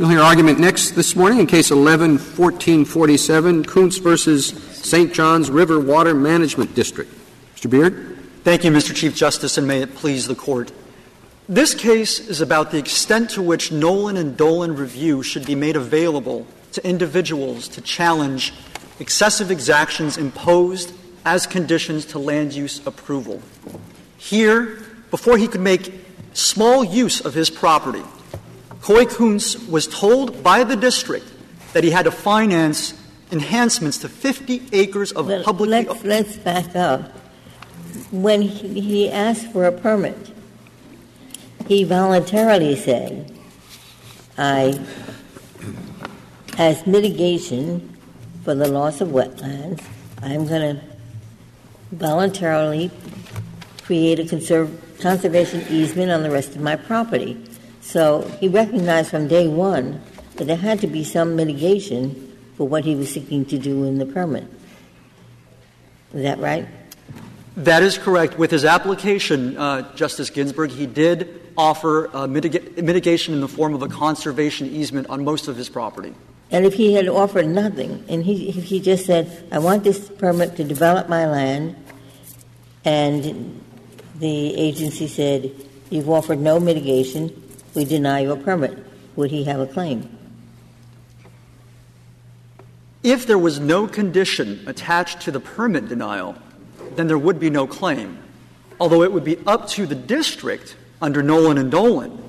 We'll hear argument next this morning in Case 11 1447, Koontz versus St. Johns River Water Management District. Mr. Beard? Thank you, Mr. Chief Justice, and may it please the Court. This case is about the extent to which Nollan and Dolan review should be made available to individuals to challenge excessive exactions imposed as conditions to land use approval. Here, before he could make small use of his property, Coy Koontz was told by the district that he had to finance enhancements to 50 acres of well, public. Let's, let's back up. When he, he asked for a permit, he voluntarily said, I, as mitigation for the loss of wetlands, I'm going to voluntarily create a conserv- conservation easement on the rest of my property. So he recognized from day one that there had to be some mitigation for what he was seeking to do in the permit. Is that right? That is correct. With his application, uh, Justice Ginsburg, he did offer uh, mitiga- mitigation in the form of a conservation easement on most of his property. And if he had offered nothing, and he, if he just said, I want this permit to develop my land, and the agency said, You've offered no mitigation, we deny your permit, would he have a claim? If there was no condition attached to the permit denial, then there would be no claim, although it would be up to the district under Nollan and Dolan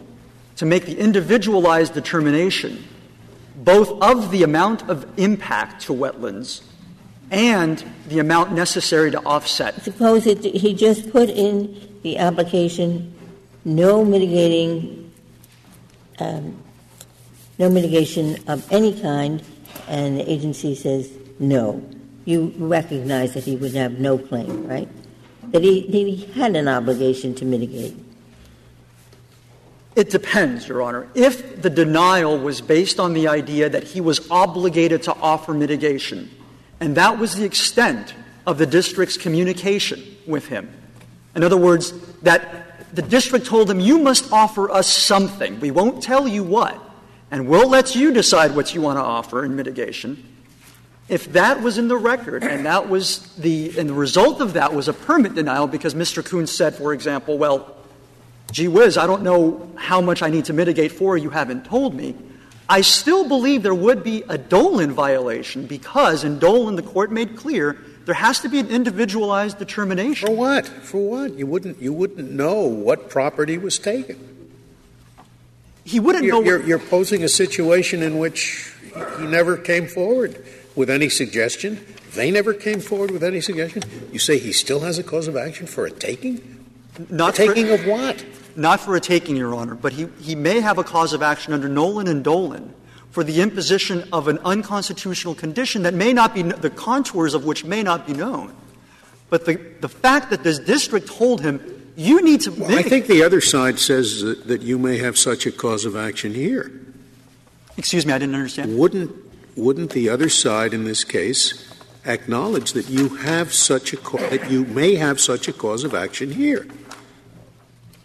to make the individualized determination both of the amount of impact to wetlands and the amount necessary to offset. Suppose it, he just put in the application no mitigating, um, no mitigation of any kind, and the agency says no. You recognize that he would have no claim, right? That he, that he had an obligation to mitigate. It depends, Your Honor. If the denial was based on the idea that he was obligated to offer mitigation, and that was the extent of the district's communication with him, in other words, that the district told them, You must offer us something. We won't tell you what, and we'll let you decide what you want to offer in mitigation. If that was in the record, and that was the, and the result of that was a permit denial because Mr. Koontz said, for example, well, gee whiz, I don't know how much I need to mitigate for, you haven't told me, I still believe there would be a Dolan violation because in Dolan the court made clear there has to be an individualized determination. For what? For what? You wouldn't you wouldn't know what property was taken. He wouldn't you're, know. You're, you're posing a situation in which he never came forward with any suggestion. They never came forward with any suggestion. You say he still has a cause of action for a taking? Not a taking for, of what? Not for a taking, Your Honor, but he, he may have a cause of action under Nollan and Dolan for the imposition of an unconstitutional condition that may not be, the contours of which may not be known. But the, the fact that this district told him, you need to. Well, I think the other side says that, that you may have such a cause of action here. Excuse me, I didn't understand. Wouldn't, wouldn't the other side in this case acknowledge that you have such a, that you may have such a cause of action here?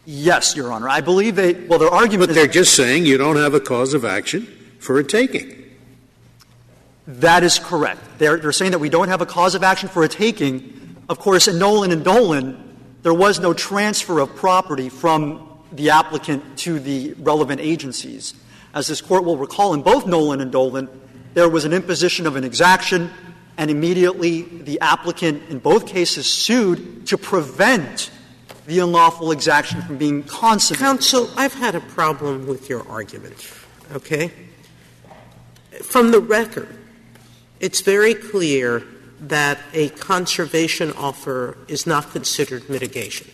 Yes, Your Honor. I believe they, well, their argument But they're just saying you don't have a cause of action for a taking. That is correct. They're, they're saying that we don't have a cause of action for a taking. Of course, in Nollan and Dolan, there was no transfer of property from the applicant to the relevant agencies. As this court will recall, in both Nollan and Dolan, there was an imposition of an exaction, and immediately the applicant in both cases sued to prevent the unlawful exaction from being consummated. Counsel, I've had a problem with your argument, okay? From the record, it's very clear that a conservation offer is not considered mitigation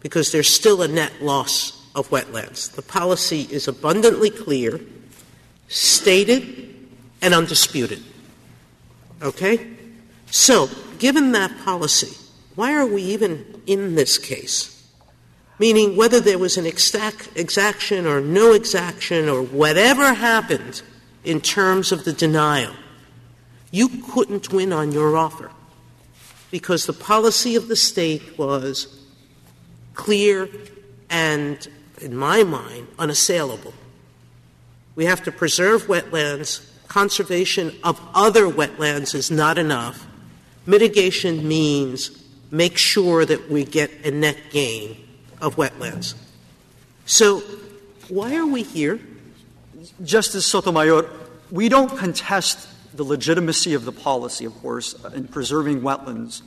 because there's still a net loss of wetlands. The policy is abundantly clear, stated, and undisputed. Okay? So, given that policy, why are we even in this case? Meaning, whether there was an exact, exaction or no exaction or whatever happened in terms of the denial, you couldn't win on your offer because the policy of the state was clear and, in my mind, unassailable. We have to preserve wetlands. Conservation of other wetlands is not enough. Mitigation means make sure that we get a net gain of wetlands. So why are we here? Justice Sotomayor, we don't contest the legitimacy of the policy, of course, in preserving wetlands,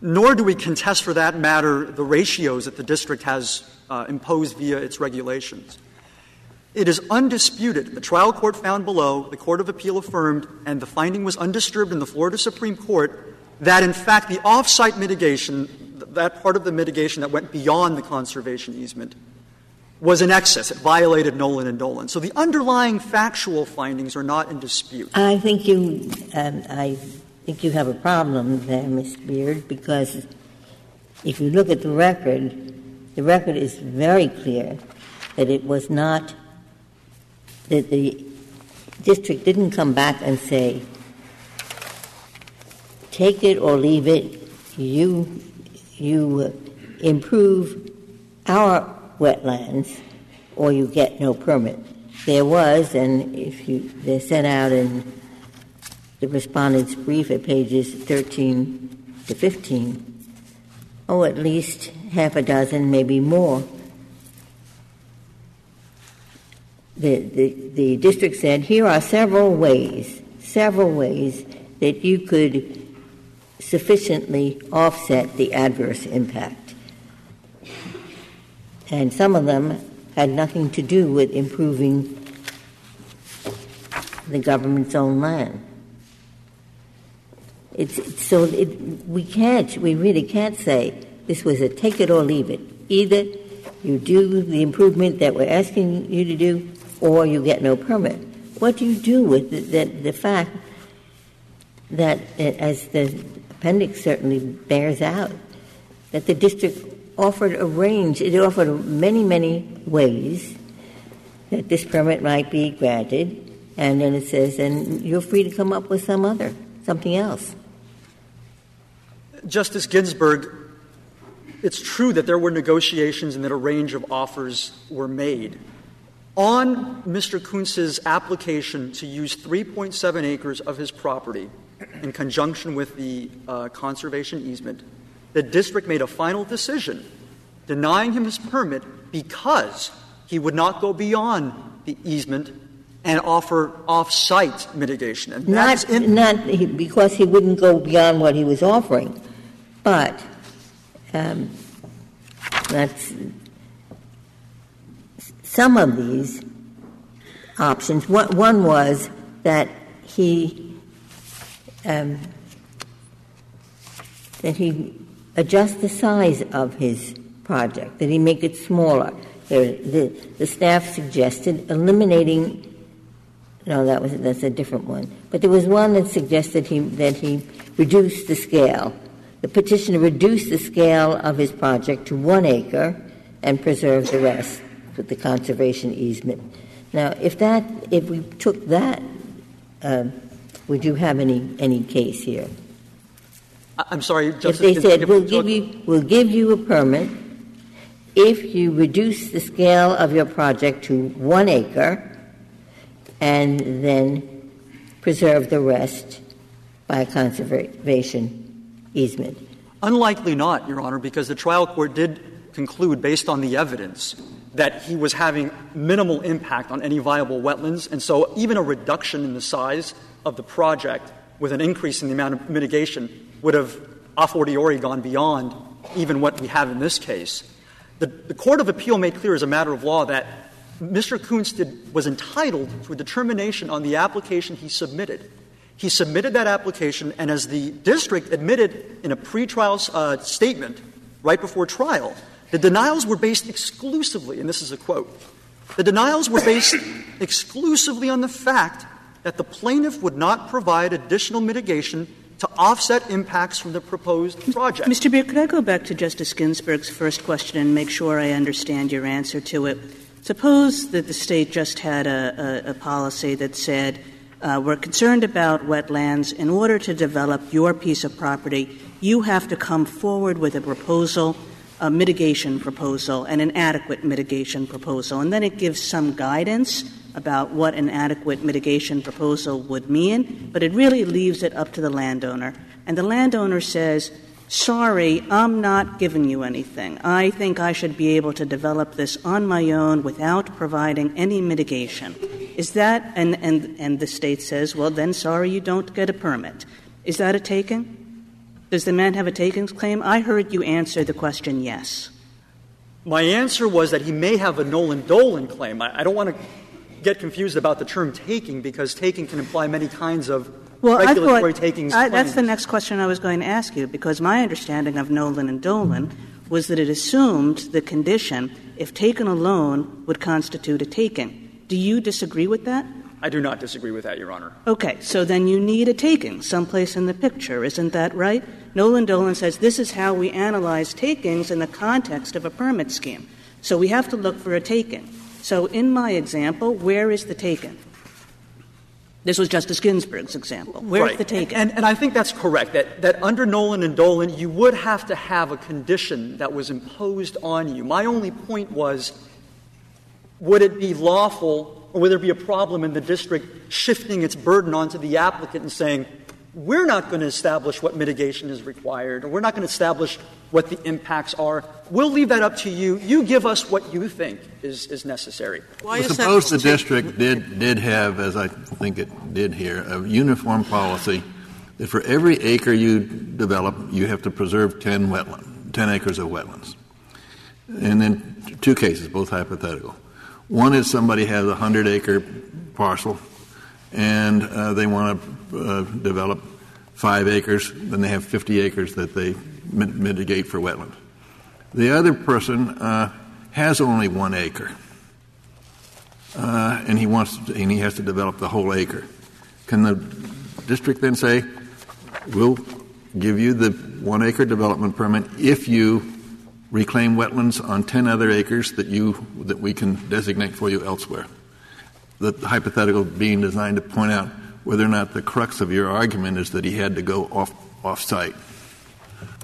nor do we contest, for that matter, the ratios that the district has uh, imposed via its regulations. It is undisputed. The trial court found below, the Court of Appeal affirmed, and the finding was undisturbed in the Florida Supreme Court that, in fact, the off-site mitigation, that part of the mitigation that went beyond the conservation easement, was in excess. It violated Nollan and Dolan. So the underlying factual findings are not in dispute. I think you, um, I think you have a problem there, Mr. Beard, because if you look at the record, the record is very clear that it was not that the district didn't come back and say, take it or leave it, you, you improve our wetlands or you get no permit. There was, and if you, they're set out in the respondent's brief at pages 13 to 15, oh, at least half a dozen, maybe more, the, the, the district said, here are several ways, several ways that you could sufficiently offset the adverse impact. And some of them had nothing to do with improving the government's own land. It's, it's so it, we can't, we really can't say this was a take it or leave it. Either you do the improvement that we're asking you to do, or you get no permit. What do you do with the, the, the fact that, as the appendix certainly bears out, that the district offered a range, it offered many, many ways that this permit might be granted, and then it says, and you're free to come up with some other, something else. Justice Ginsburg, it's true that there were negotiations and that a range of offers were made. On Mr. Koontz's application to use 3.7 acres of his property in conjunction with the uh, conservation easement, the district made a final decision denying him his permit because he would not go beyond the easement and offer off-site mitigation. And not, in- not because he wouldn't go beyond what he was offering, but um, that's some of these options. One, one was that he um, that he adjust the size of his project, that he make it smaller. The, the, the staff suggested eliminating. No, that was that's a different one. But there was one that suggested he, that he reduce the scale. The petitioner reduced the scale of his project to one acre and preserve the rest with the conservation easement. Now, if that, if we took that, uh, would you have any any case here? I'm sorry, Justice. If they said we'll give you we'll give you a permit if you reduce the scale of your project to one acre and then preserve the rest by conservation easement. Unlikely not, Your Honor, because the trial court did conclude, based on the evidence, that he was having minimal impact on any viable wetlands, and so even a reduction in the size of the project with an increase in the amount of mitigation would have a fortiori gone beyond even what we have in this case. The, the Court of Appeal made clear as a matter of law that Mr. Koontz did, was entitled to a determination on the application he submitted. He submitted that application, and as the district admitted in a pretrial uh, statement right before trial, the denials were based exclusively, and this is a quote, the denials were based exclusively on the fact that the plaintiff would not provide additional mitigation to offset impacts from the proposed project. Mr. Beard, could I go back to Justice Ginsburg's first question and make sure I understand your answer to it? Suppose that the state just had a, a, a policy that said, uh, we're concerned about wetlands. In order to develop your piece of property, you have to come forward with a proposal a mitigation proposal and an adequate mitigation proposal. And then it gives some guidance about what an adequate mitigation proposal would mean, but it really leaves it up to the landowner. And the landowner says, sorry, I'm not giving you anything. I think I should be able to develop this on my own without providing any mitigation. Is that, and, and, and the state says, well, then sorry, you don't get a permit. Is that a taking? Does the man have a takings claim? I heard you answer the question yes. My answer was that he may have a Nollan Dolan claim. I, I don't want to get confused about the term taking because taking can imply many kinds of well, regulatory I thought, takings. I, that's the next question I was going to ask you because my understanding of Nollan and Dolan was that it assumed the condition, if taken alone, would constitute a taking. Do you disagree with that? I do not disagree with that, Your Honor. Okay, so then you need a taking someplace in the picture, isn't that right? Nollan Dolan says this is how we analyze takings in the context of a permit scheme. So we have to look for a taking. So in my example, where is the taking? This was Justice Ginsburg's example. Where's right. the taking? And, and I think that's correct, that, that under Nollan and Dolan, you would have to have a condition that was imposed on you. My only point was would it be lawful or would there be a problem in the district shifting its burden onto the applicant and saying, we're not going to establish what mitigation is required, or we're not going to establish what the impacts are. We'll leave that up to you. You give us what you think is, is necessary. Why well, is suppose that the district did, did have, as I think it did here, a uniform policy that for every acre you develop, you have to preserve 10 wetland, 10 acres of wetlands. And then two cases, both hypothetical. One is somebody has a 100 acre parcel and uh, they want to uh, develop five acres, then they have 50 acres that they mit- mitigate for wetland. The other person uh, has only one acre, uh, and he wants to, and he has to develop the whole acre. Can the district then say, "We'll give you the one acre development permit if you reclaim wetlands on 10 other acres that you that we can designate for you elsewhere"? The hypothetical being designed to point out whether or not the crux of your argument is that he had to go off off site.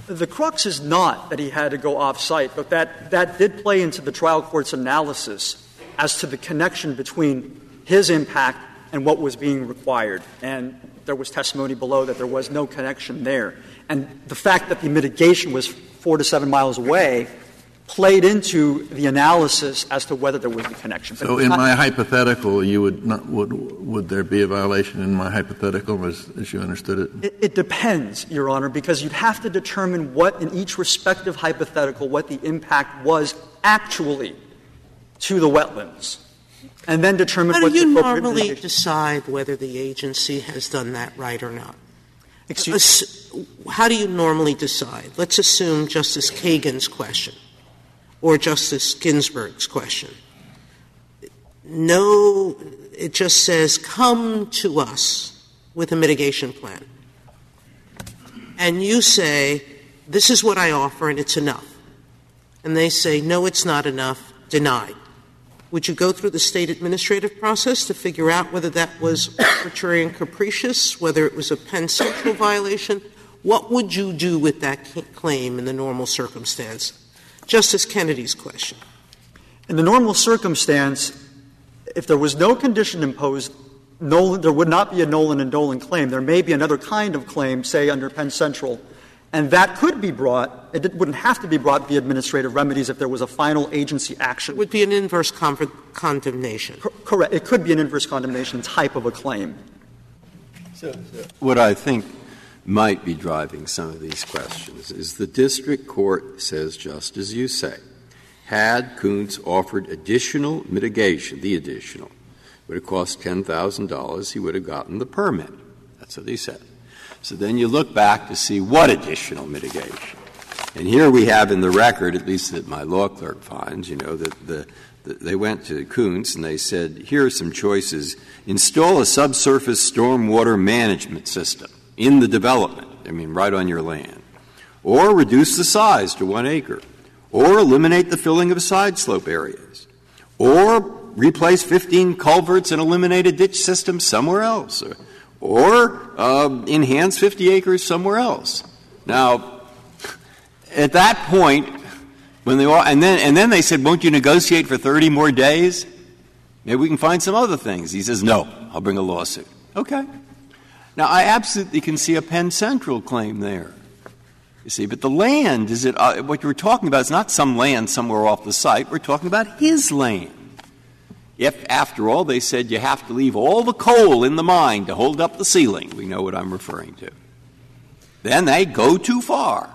The crux is not that he had to go off site, but that, that did play into the trial court's analysis as to the connection between his impact and what was being required. And there was testimony below that there was no connection there. And the fact that the mitigation was four to seven miles away played into the analysis as to whether there was a connection. So, in my hypothetical, you would not would would there be a violation in my hypothetical as, as you understood it? it? It depends, Your Honor, because you'd have to determine what in each respective hypothetical what the impact was actually to the wetlands, and then determine How what do you the appropriate normally decide whether the agency has done that right or not? Excuse Ass- How do you normally decide? Let's assume Justice Kagan's question or Justice Ginsburg's question. No, it just says, come to us with a mitigation plan. And you say, this is what I offer and it's enough. And they say, no, it's not enough, denied. Would you go through the state administrative process to figure out whether that was arbitrary and capricious, whether it was a Penn Central violation? What would you do with that claim in the normal circumstance? Justice Kennedy's question. In the normal circumstance, if there was no condition imposed, Nollan, there would not be a Nollan and Dolan claim. There may be another kind of claim, say under Penn Central, and that could be brought. It wouldn't have to be brought via administrative remedies if there was a final agency action. It would be an inverse con- condemnation. Cor- correct. It could be an inverse condemnation type of a claim. What I think might be driving some of these questions is the district court says, just as you say, had Koontz offered additional mitigation, the additional, would have cost $10,000, he would have gotten the permit. That's what he said. So then you look back to see what additional mitigation. And here we have in the record, at least that my law clerk finds, you know, that the, the they went to Koontz and they said, here are some choices. Install a subsurface stormwater management system in the development, I mean, right on your land. Or reduce the size to one acre. Or eliminate the filling of side slope areas. Or replace 15 culverts and eliminate a ditch system somewhere else. Or, or uh, enhance 50 acres somewhere else. Now, at that point, when they all, and then, and then they said, won't you negotiate for 30 more days? Maybe we can find some other things. He says, no, I'll bring a lawsuit. Okay. Now, I absolutely can see a Penn Central claim there. You see, but the land is it uh, what you're talking about is not some land somewhere off the site. We're talking about his land. If, after all, they said you have to leave all the coal in the mine to hold up the ceiling, we know what I'm referring to, then they go too far.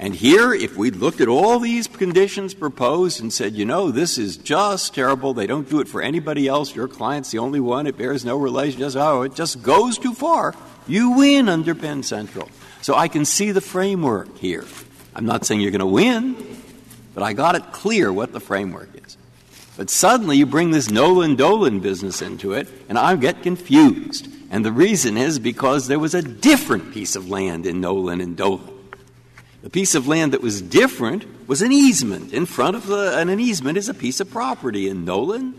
And here, if we'd looked at all these conditions proposed and said, you know, this is just terrible, they don't do it for anybody else, your client's the only one, it bears no relation, just, oh, it just goes too far, you win under Penn Central. So I can see the framework here. I'm not saying you're going to win, but I got it clear what the framework is. But suddenly you bring this Nollan Dolan business into it, and I get confused. And the reason is because there was a different piece of land in Nollan and Dolan. The piece of land that was different was an easement in front of the, an easement is a piece of property in Nollan.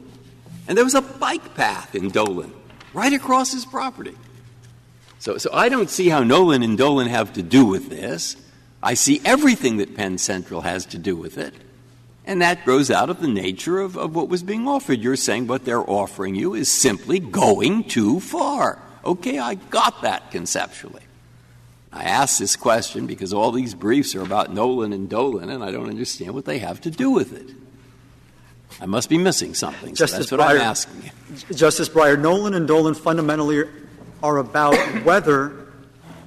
And there was a bike path in Dolan, right across his property. So, so I don't see how Nollan and Dolan have to do with this. I see everything that Penn Central has to do with it. And that grows out of the nature of, of what was being offered. You're saying what they're offering you is simply going too far. Okay, I got that conceptually. I ask this question because all these briefs are about Nollan and Dolan, and I don't understand what they have to do with it. I must be missing something. So Justice that's what Breyer, I'm asking you. Justice Breyer, Nollan and Dolan fundamentally are about whether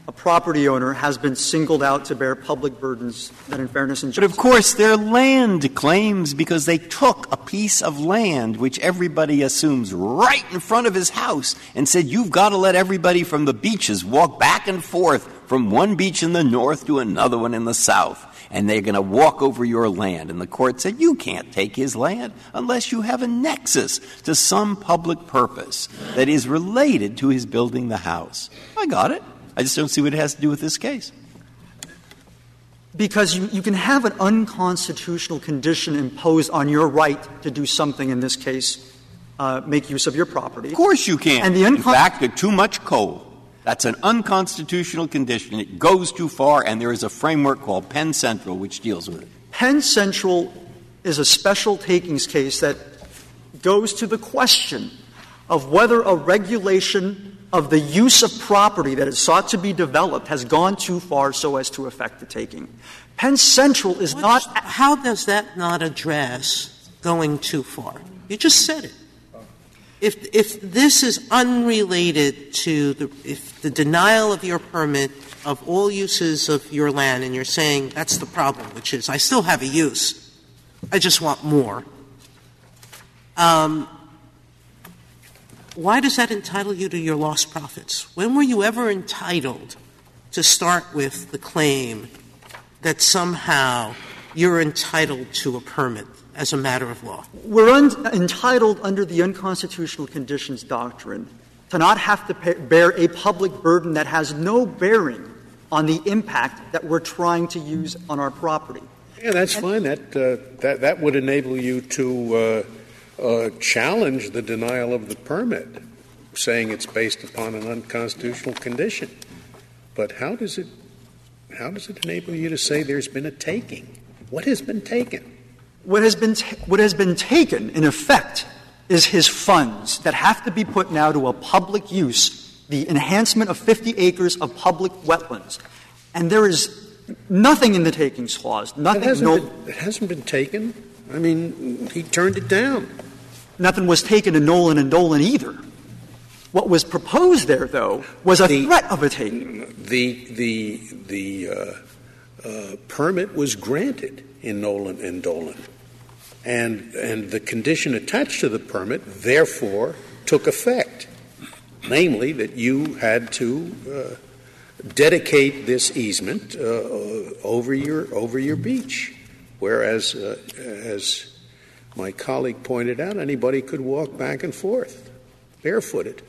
a property owner has been singled out to bear public burdens that, in fairness and But of course, they're land claims because they took a piece of land which everybody assumes right in front of his house and said, You've got to let everybody from the beaches walk back and forth from one beach in the north to another one in the south. And they're going to walk over your land. And the court said, You can't take his land unless you have a nexus to some public purpose that is related to his building the house. I got it. I just don't see what it has to do with this case. Because you, you can have an unconstitutional condition imposed on your right to do something, in this case, uh, make use of your property. Of course you can. And the in fact, too much coal. That's an unconstitutional condition. It goes too far, and there is a framework called Penn Central which deals with it. Penn Central is a special takings case that goes to the question of whether a regulation of the use of property that is sought to be developed has gone too far so as to affect the taking. Penn Central is not. How does that not address going too far? You just said it. If, if this is unrelated to the, if the denial of your permit of all uses of your land, and you're saying that's the problem, which is I still have a use, I just want more. Um, why does that entitle you to your lost profits? When were you ever entitled to start with the claim that somehow you're entitled to a permit as a matter of law? We're un- entitled under the unconstitutional conditions doctrine to not have to pay, bear a public burden that has no bearing on the impact that we're trying to use on our property. Yeah, that's fine. That, uh, that, that would enable you to uh, uh, challenge the denial of the permit, saying it's based upon an unconstitutional condition. But how does it, how does it enable you to say there's been a taking? What has been taken? What has been, what has been taken, in effect, is his funds that have to be put now to a public use, the enhancement of 50 acres of public wetlands. And there is nothing in the takings clause, It nothing, hasn't, no, been, it hasn't been taken. I mean, he turned it down. nothing was taken in Nollan and Dolan either. What was proposed there, though, was a The- threat of a taking. The, the, the uh, uh, permit was granted in Nollan and Dolan. And, and the condition attached to the permit, therefore, took effect. Namely, that you had to uh, dedicate this easement uh, over, your, over your beach. Whereas, uh, as my colleague pointed out, anybody could walk back and forth barefooted.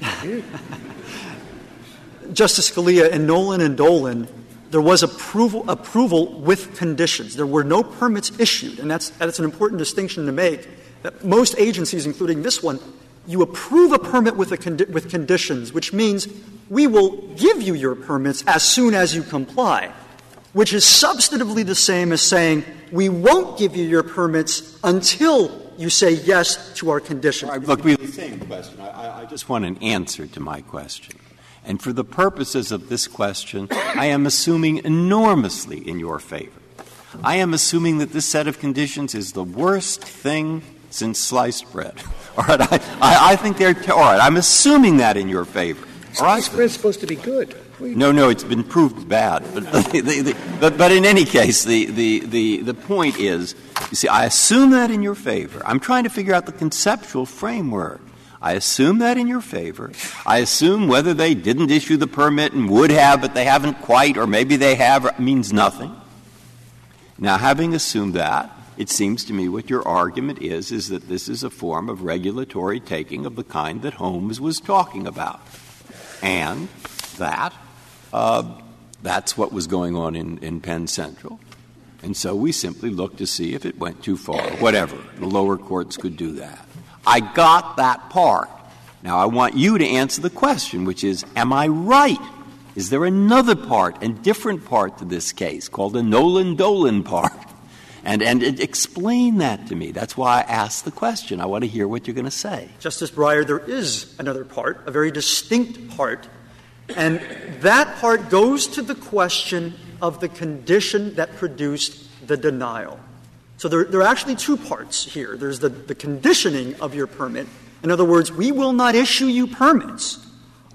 Yeah. Justice Scalia, and Nollan and Dolan, there was approval, approval with conditions. There were no permits issued, and that's, that's an important distinction to make. That most agencies, including this one, you approve a permit with, a condi- with conditions, which means we will give you your permits as soon as you comply, which is substantively the same as saying we won't give you your permits until you say yes to our condition. Look, we the same question. I, I just want an answer to my question. And for the purposes of this question, I am assuming enormously in your favor. I am assuming that this set of conditions is the worst thing since sliced bread. All right, I, I, I think they're all right. I'm assuming that in your favor. All right, Sliced bread's supposed to be good. no, no, it's been proved bad. But, but, but in any case, the, the, the, the point is, you see, I assume that in your favor. I'm trying to figure out the conceptual framework. I assume that in your favor. I assume whether they didn't issue the permit and would have, but they haven't quite, or maybe they have, means nothing. Now, having assumed that, it seems to me what your argument is, is that this is a form of regulatory taking of the kind that Holmes was talking about. And that, uh, that's what was going on in, in Penn Central. And so we simply looked to see if it went too far, whatever. The lower courts could do that. I got that part. Now, I want you to answer the question, which is, am I right? Is there another part and different part to this case called a Nollan Dolan part? And, and explain that to me. That's why I asked the question. I want to hear what you're going to say. Justice Breyer, there is another part, a very distinct part, and that part goes to the question of the condition that produced the denial. So there, there are actually two parts here. There's the, the conditioning of your permit. In other words, we will not issue you permits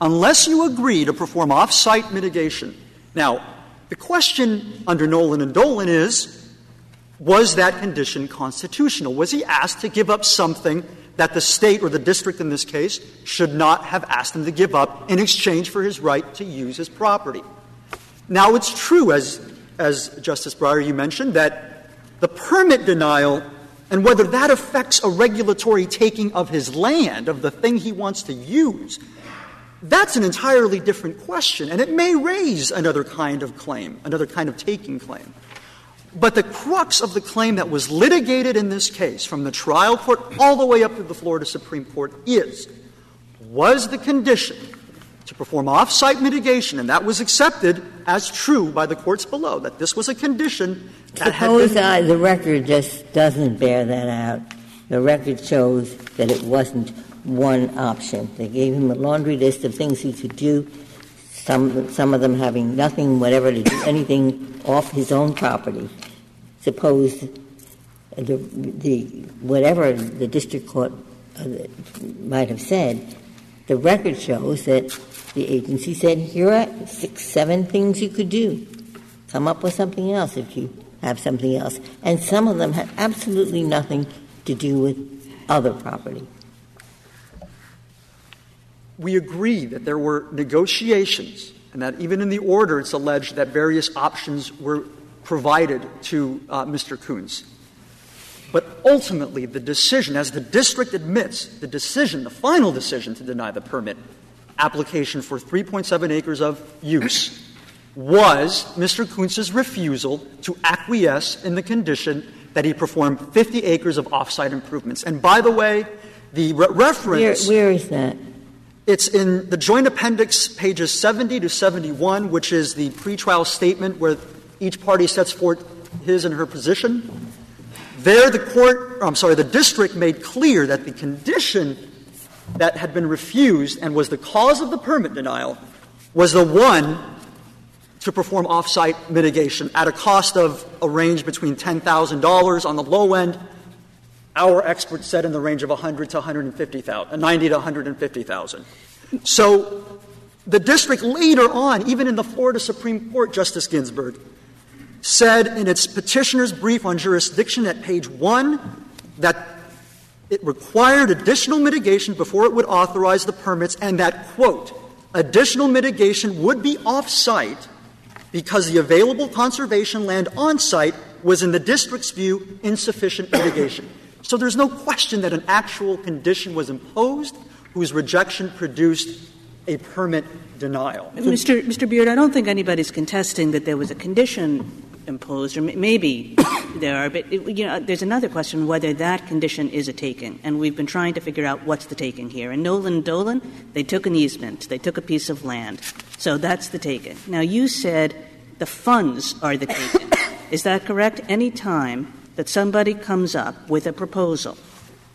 unless you agree to perform off-site mitigation. Now, the question under Nollan and Dolan is, was that condition constitutional? Was he asked to give up something that the state or the district in this case should not have asked him to give up in exchange for his right to use his property? Now, it's true, as, as Justice Breyer, you mentioned, that the permit denial and whether that affects a regulatory taking of his land, of the thing he wants to use, that's an entirely different question, and it may raise another kind of claim, another kind of taking claim. But the crux of the claim that was litigated in this case, from the trial court all the way up to the Florida Supreme Court, is was the condition to perform off site mitigation, and that was accepted as true by the courts below, that this was a condition that had been. The record just doesn't bear that out. The record shows that it wasn't one option. They gave him a laundry list of things he could do, some, some of them having nothing, whatever, to do anything off his own property. Suppose the, the whatever the district court uh, might have said, the record shows that the agency said, here are six, seven things you could do. Come up with something else if you have something else. And some of them had absolutely nothing to do with other property. We agree that there were negotiations, and that even in the order it's alleged that various options were provided to uh, Mr. Koontz. But ultimately, the decision, as the district admits, the decision, the final decision to deny the permit application for 3.7 acres of use was Mr. Koontz's refusal to acquiesce in the condition that he perform 50 acres of offsite improvements. And by the way, the re- reference. Where, where is that? It's in the joint appendix, pages 70 to 71, which is the pretrial statement where each party sets forth his and her position. There, the court, I'm sorry, the district made clear that the condition that had been refused and was the cause of the permit denial was the one to perform off-site mitigation at a cost of a range between $10,000 on the low end. Our experts said in the range of 100 to 150,000, 90 to 150,000. So the district later on, even in the Florida Supreme Court, Justice Ginsburg, said in its petitioner's brief on jurisdiction at page one that it required additional mitigation before it would authorize the permits, and that, quote, additional mitigation would be off site because the available conservation land on site was, in the district's view, insufficient mitigation. So there's no question that an actual condition was imposed whose rejection produced a permit denial. Mr. Mr. Beard, I don't think anybody's contesting that there was a condition imposed, or maybe there are, but it, you know, there's another question whether that condition is a taking, and we've been trying to figure out what's the taking here. In Nollan Dolan, they took an easement, they took a piece of land, so that's the taking. Now you said the funds are the taking. is that correct? Any time that somebody comes up with a proposal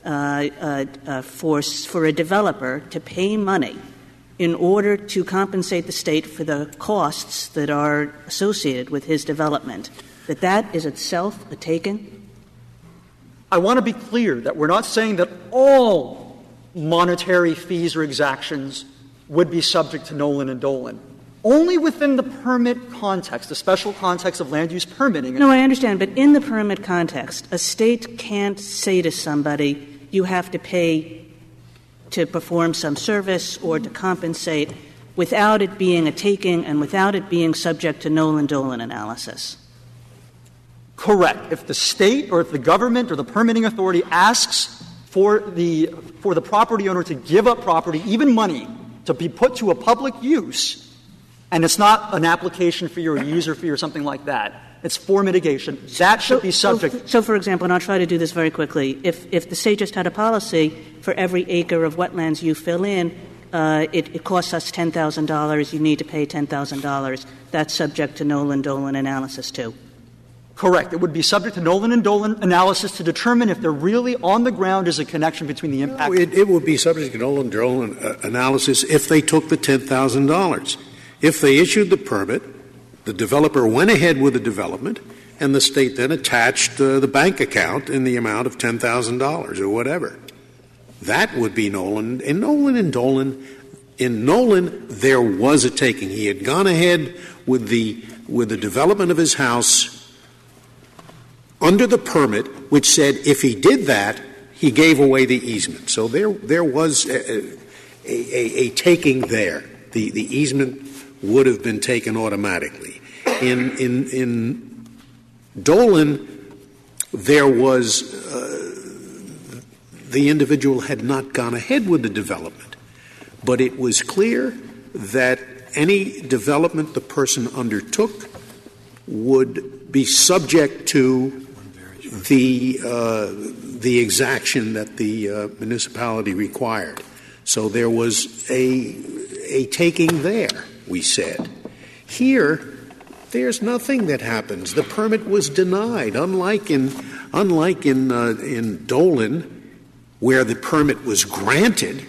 uh, uh, uh, for, for a developer to pay money in order to compensate the state for the costs that are associated with his development, that that is itself a taking? I want to be clear that we're not saying that all monetary fees or exactions would be subject to Nollan and Dolan. Only within the permit context, the special context of land use permitting. No, I understand, but in the permit context, a state can't say to somebody, you have to pay to perform some service or to compensate without it being a taking and without it being subject to Nollan Dolan analysis. Correct. If the state or if the government or the permitting authority asks for the, for the property owner to give up property, even money, to be put to a public use, and it's not an application fee or a user fee or something like that, it's for mitigation, that should be subject. So, so, for example, and I'll try to do this very quickly, if, if the state just had a policy for every acre of wetlands you fill in, uh, it, it, costs us $10,000, you need to pay $10,000, that's subject to Nollan Dolan analysis too. Correct. It would be subject to Nollan and Dolan analysis to determine if there really on the ground is a connection between the impact. No, it, it, would be subject to Nollan Dolan uh, analysis if they took the $10,000. If they issued the permit, the developer went ahead with the development, and the state then attached uh, the bank account in the amount of $10,000 or whatever. That would be Nollan. In Nollan and Dolan, in Nollan, there was a taking. He had gone ahead with the, with the development of his house under the permit, which said if he did that, he gave away the easement. So there, there was a, a, a, a taking there. The, the easement would have been taken automatically. In, in, in Dolan, there was uh, the individual had not gone ahead with the development, but it was clear that any development the person undertook would be subject to the uh, the exaction that the uh, municipality required. So there was a a taking there. We said here. There's nothing that happens. The permit was denied, unlike in unlike in uh, in Dolan, where the permit was granted,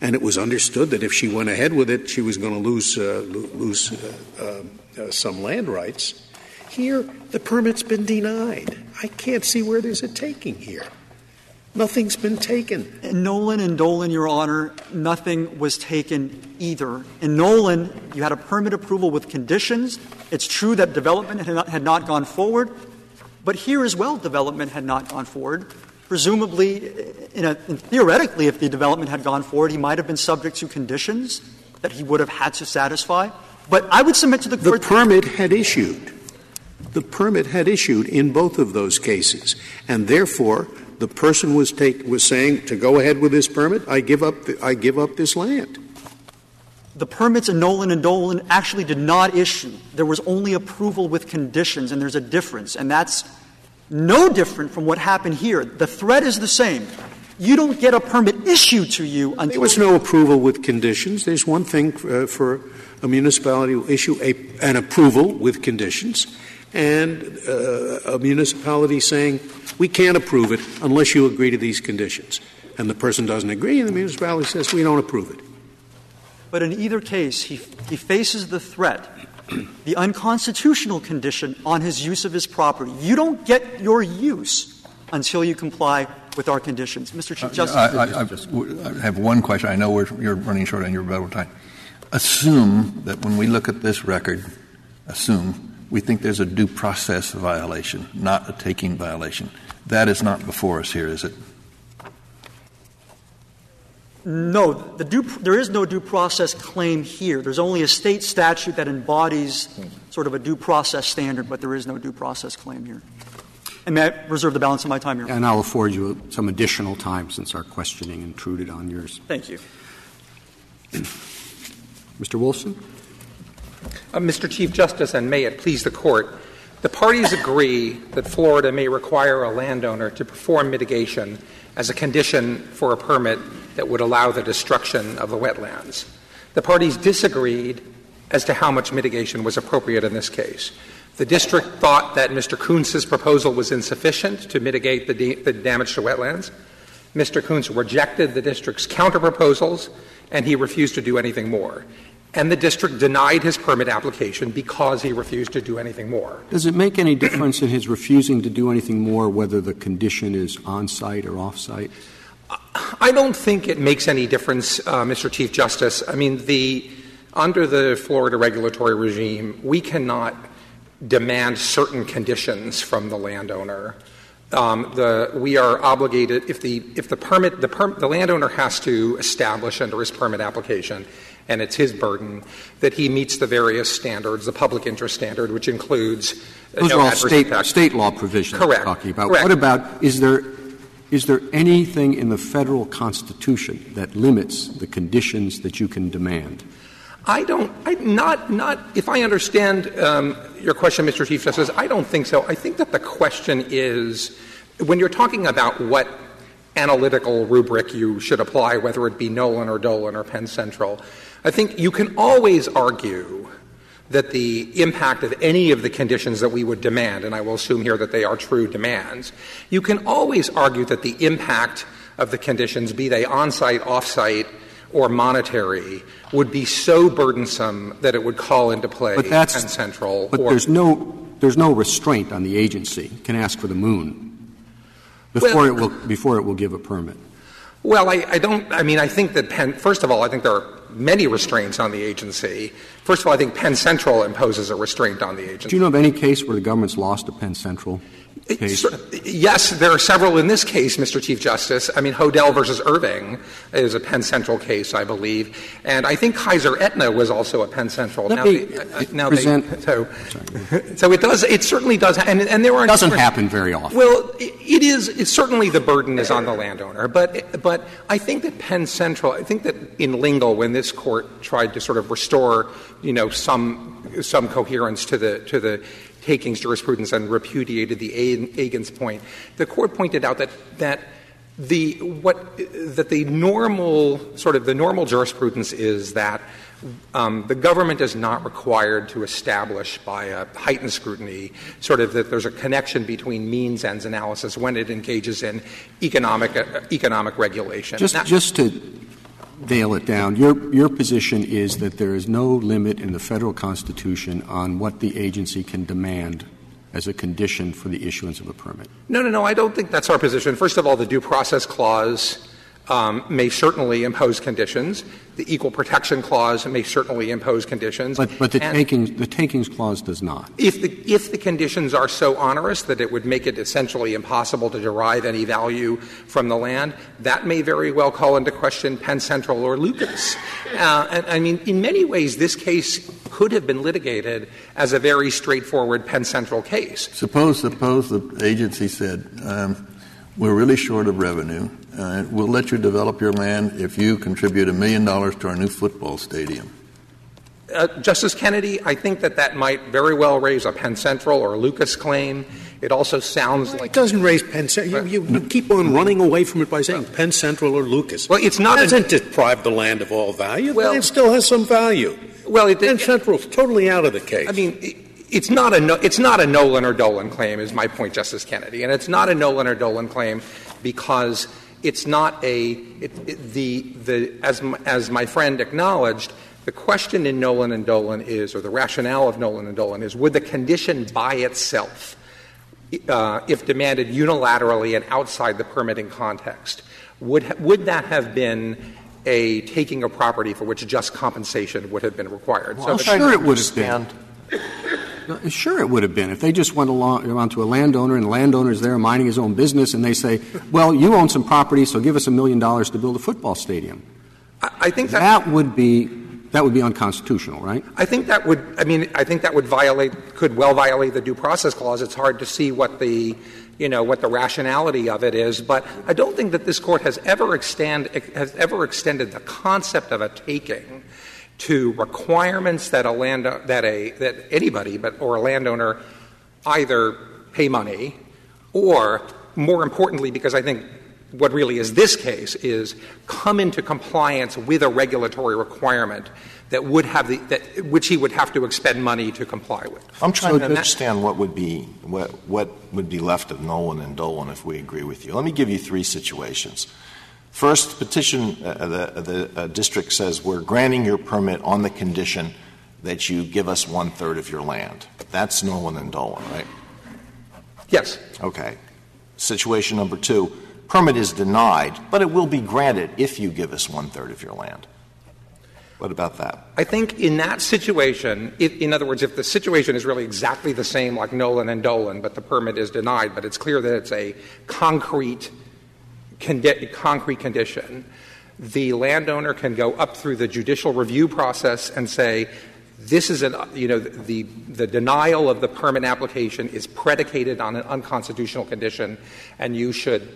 and it was understood that if she went ahead with it, she was going to lose uh, lose uh, uh, some land rights. Here, the permit's been denied. I can't see where there's a taking here. Nothing's been taken. In Nollan and Dolan, Your Honor, nothing was taken either. In Nollan, you had a permit approval with conditions. It's true that development had not, had not gone forward, but here as well, development had not gone forward. Presumably, in a, in theoretically, if the development had gone forward, he might have been subject to conditions that he would have had to satisfy. But I would submit to the court. The permit had issued the permit had issued in both of those cases. And therefore, the person was, take, was saying to go ahead with this permit, I give up, the, I give up this land. The permits in Nollan and Dolan actually did not issue. There was only approval with conditions, and there's a difference. And that's no different from what happened here. The threat is the same. You don't get a permit issued to you until. There was no approval with conditions. There's one thing uh, for a municipality to issue a, an approval with conditions and uh, a municipality saying, we can't approve it unless you agree to these conditions. And the person doesn't agree, and the municipality says, we don't approve it. But in either case, he, he faces the threat, the unconstitutional condition on his use of his property. You don't get your use until you comply with our conditions. Mr. Chief uh, Justice. I, I, I, have one question. I know you're running short on your rebuttal time. Assume that when we look at this record, assume we think there's a due process violation, not a taking violation. That is not before us here, is it? No, the due, there is no due process claim here. There's only a state statute that embodies sort of a due process standard, but there is no due process claim here. And may I reserve the balance of my time here? And I'll afford you some additional time since our questioning intruded on yours. Thank you. Mr. Wolfson? Uh, Mr. Chief Justice, and may it please the Court, the parties agree that Florida may require a landowner to perform mitigation as a condition for a permit that would allow the destruction of the wetlands. The parties disagreed as to how much mitigation was appropriate in this case. The district thought that Mr. Koontz's proposal was insufficient to mitigate the, the damage to wetlands. Mr. Koontz rejected the district's counterproposals, and he refused to do anything more. And the district denied his permit application because he refused to do anything more. Does it make any difference in his refusing to do anything more whether the condition is on site or off site? I don't think it makes any difference, uh, Mr. Chief Justice. I mean, the under the Florida regulatory regime, we cannot demand certain conditions from the landowner. Um, the, we are obligated if the if the permit the, per, the landowner has to establish under his permit application and it's his burden that he meets the various standards, the public interest standard, which includes uh, those no are all state state law provisions. Correct. We're talking about. Correct. What about is there is there anything in the federal constitution that limits the conditions that you can demand? I don't, I, not, not, if I understand um, your question, Mr. Chief Justice, I don't think so. I think that the question is when you're talking about what analytical rubric you should apply, whether it be Nollan or Dolan or Penn Central, I think you can always argue that the impact of any of the conditions that we would demand, and I will assume here that they are true demands, you can always argue that the impact of the conditions, be they on site, off site, or monetary, would be so burdensome that it would call into play But that's Penn Central. But there's no there's no restraint on the agency. It can ask for the moon before Well- it will before it will give a permit. Well, I, I don't. I mean, I think that Penn. First of all, I think there are many restraints on the agency. First of all, I think Penn Central imposes a restraint on the agency. Do you know of any case where the government's lost to Penn Central Yes, there are several in this case, Mr. Chief Justice. I mean, Hodel versus Irving is a Penn Central case, I believe, and I think Kaiser Aetna was also a Penn Central. Let now me, they, uh, now present- they, so, so it does. It certainly does, and, and there are Doesn't happen very often. Well, i- it is. It's certainly the burden is on the landowner, but but I think that Penn Central. I think that in Lingle, when this court tried to sort of restore, you know, some some coherence to the to the takings jurisprudence and repudiated the Agins point, the court pointed out that that the what that the normal sort of the normal jurisprudence is that um, the government is not required to establish by a heightened scrutiny sort of that there's a connection between means ends analysis when it engages in economic uh, economic regulation. Just, Now- just to nail it down, your, your position is that there is no limit in the federal constitution on what the agency can demand as a condition for the issuance of a permit. No, no, no. I don't think that's our position. First of all, the due process clause um, may certainly impose conditions. The equal protection clause may certainly impose conditions. But, but the And- takings, the takings clause does not. If the, if the conditions are so onerous that it would make it essentially impossible to derive any value from the land, that may very well call into question Penn Central or Lucas. Uh, and, I mean, in many ways, this case could have been litigated as a very straightforward Penn Central case. Suppose, suppose the agency said, um, we're really short of revenue. Uh, we'll let you develop your land if you contribute a million dollars to our new football stadium. Uh, Justice Kennedy, I think that that might very well raise a Penn Central or Lucas claim. It also sounds It like it doesn't raise Penn Central. You, you, you keep on running away from it by saying Penn Central or Lucas. Well, it's not It doesn't deprive the land of all value. Well- it still has some value. well, it, Penn Central's totally out of the case. I mean, i- it's not a no, it's not a Nollan or Dolan claim, is my point, Justice Kennedy, and it's not a Nollan or Dolan claim because it's not a it, it, the the as m- as my friend acknowledged. The question in Nollan and Dolan is, or the rationale of Nollan and Dolan is, would the condition by itself, uh, if demanded unilaterally and outside the permitting context, would ha- would that have been a taking of property for which just compensation would have been required? Well, the- sure it would have been. Sure, it would have been. If they just went along, around to a landowner and the landowner's there minding his own business and they say, well, you own some property, so give us a million dollars to build a football stadium. I, I think that That would be, that would be unconstitutional, right? I think that would, I mean, I think that would violate, could well violate the due process clause. It's hard to see what the, you know, what the rationality of it is, but I don't think that this court has ever extend, has ever extended the concept of a taking to requirements that a land, that a, that anybody, but, or a landowner either pay money or, more importantly, because I think what really is this case is come into compliance with a regulatory requirement that would have the that which he would have to expend money to comply with. I'm trying So to understand what would be what what would be left of Nollan and Dolan if we agree with you. Let me give you three situations. First, petition uh, the the uh, district says we're granting your permit on the condition that you give us one third of your land. That's Nollan and Dolan, right? Yes. Okay. Situation number two: permit is denied, but it will be granted if you give us one third of your land. What about that? I think in that situation, if, in other words, if the situation is really exactly the same like Nollan and Dolan, but the permit is denied, but it's clear that it's a concrete, concrete condition, the landowner can go up through the judicial review process and say, this is an, you know, the, the denial of the permit application is predicated on an unconstitutional condition, and you should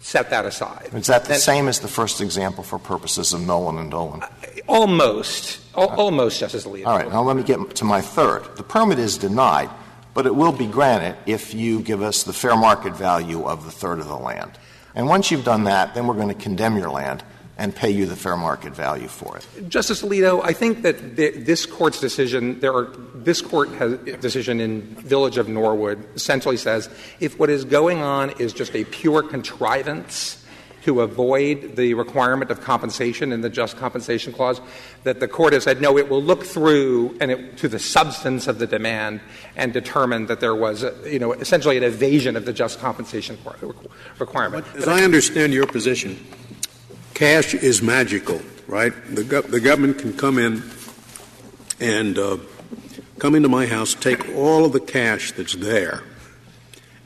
set that aside. Is that the Then- same as the first example for purposes of Nollan and Dolan? Almost. Al- almost, Justice Alito. All right, now let me get to my third. The permit is denied, but it will be granted if you give us the fair market value of the third of the land. And once you've done that, then we're going to condemn your land and pay you the fair market value for it. Justice Alito, I think that th- this court's decision, there are, this court has decision in Village of Norwood essentially says if what is going on is just a pure contrivance to avoid the requirement of compensation in the just compensation clause, that the court has said no, it will look through and it, to the substance of the demand and determine that there was, you know, essentially an evasion of the just compensation requ- requirement. As I understand your position, cash is magical, right? The, gov- the government can come in and uh, come into my house, take all of the cash that's there,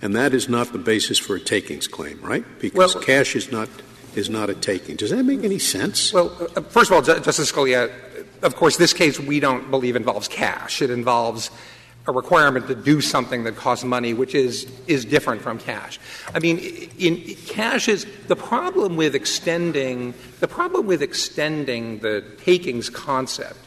and that is not the basis for a takings claim, right? Because Well- cash is not is not a taking. Does that make any sense? Well, uh, first of all, Ju- Justice Scalia, of course, this case we don't believe involves cash. It involves a requirement to do something that costs money, which is is different from cash. I mean, in, in cash is the problem with extending the problem with extending the takings concept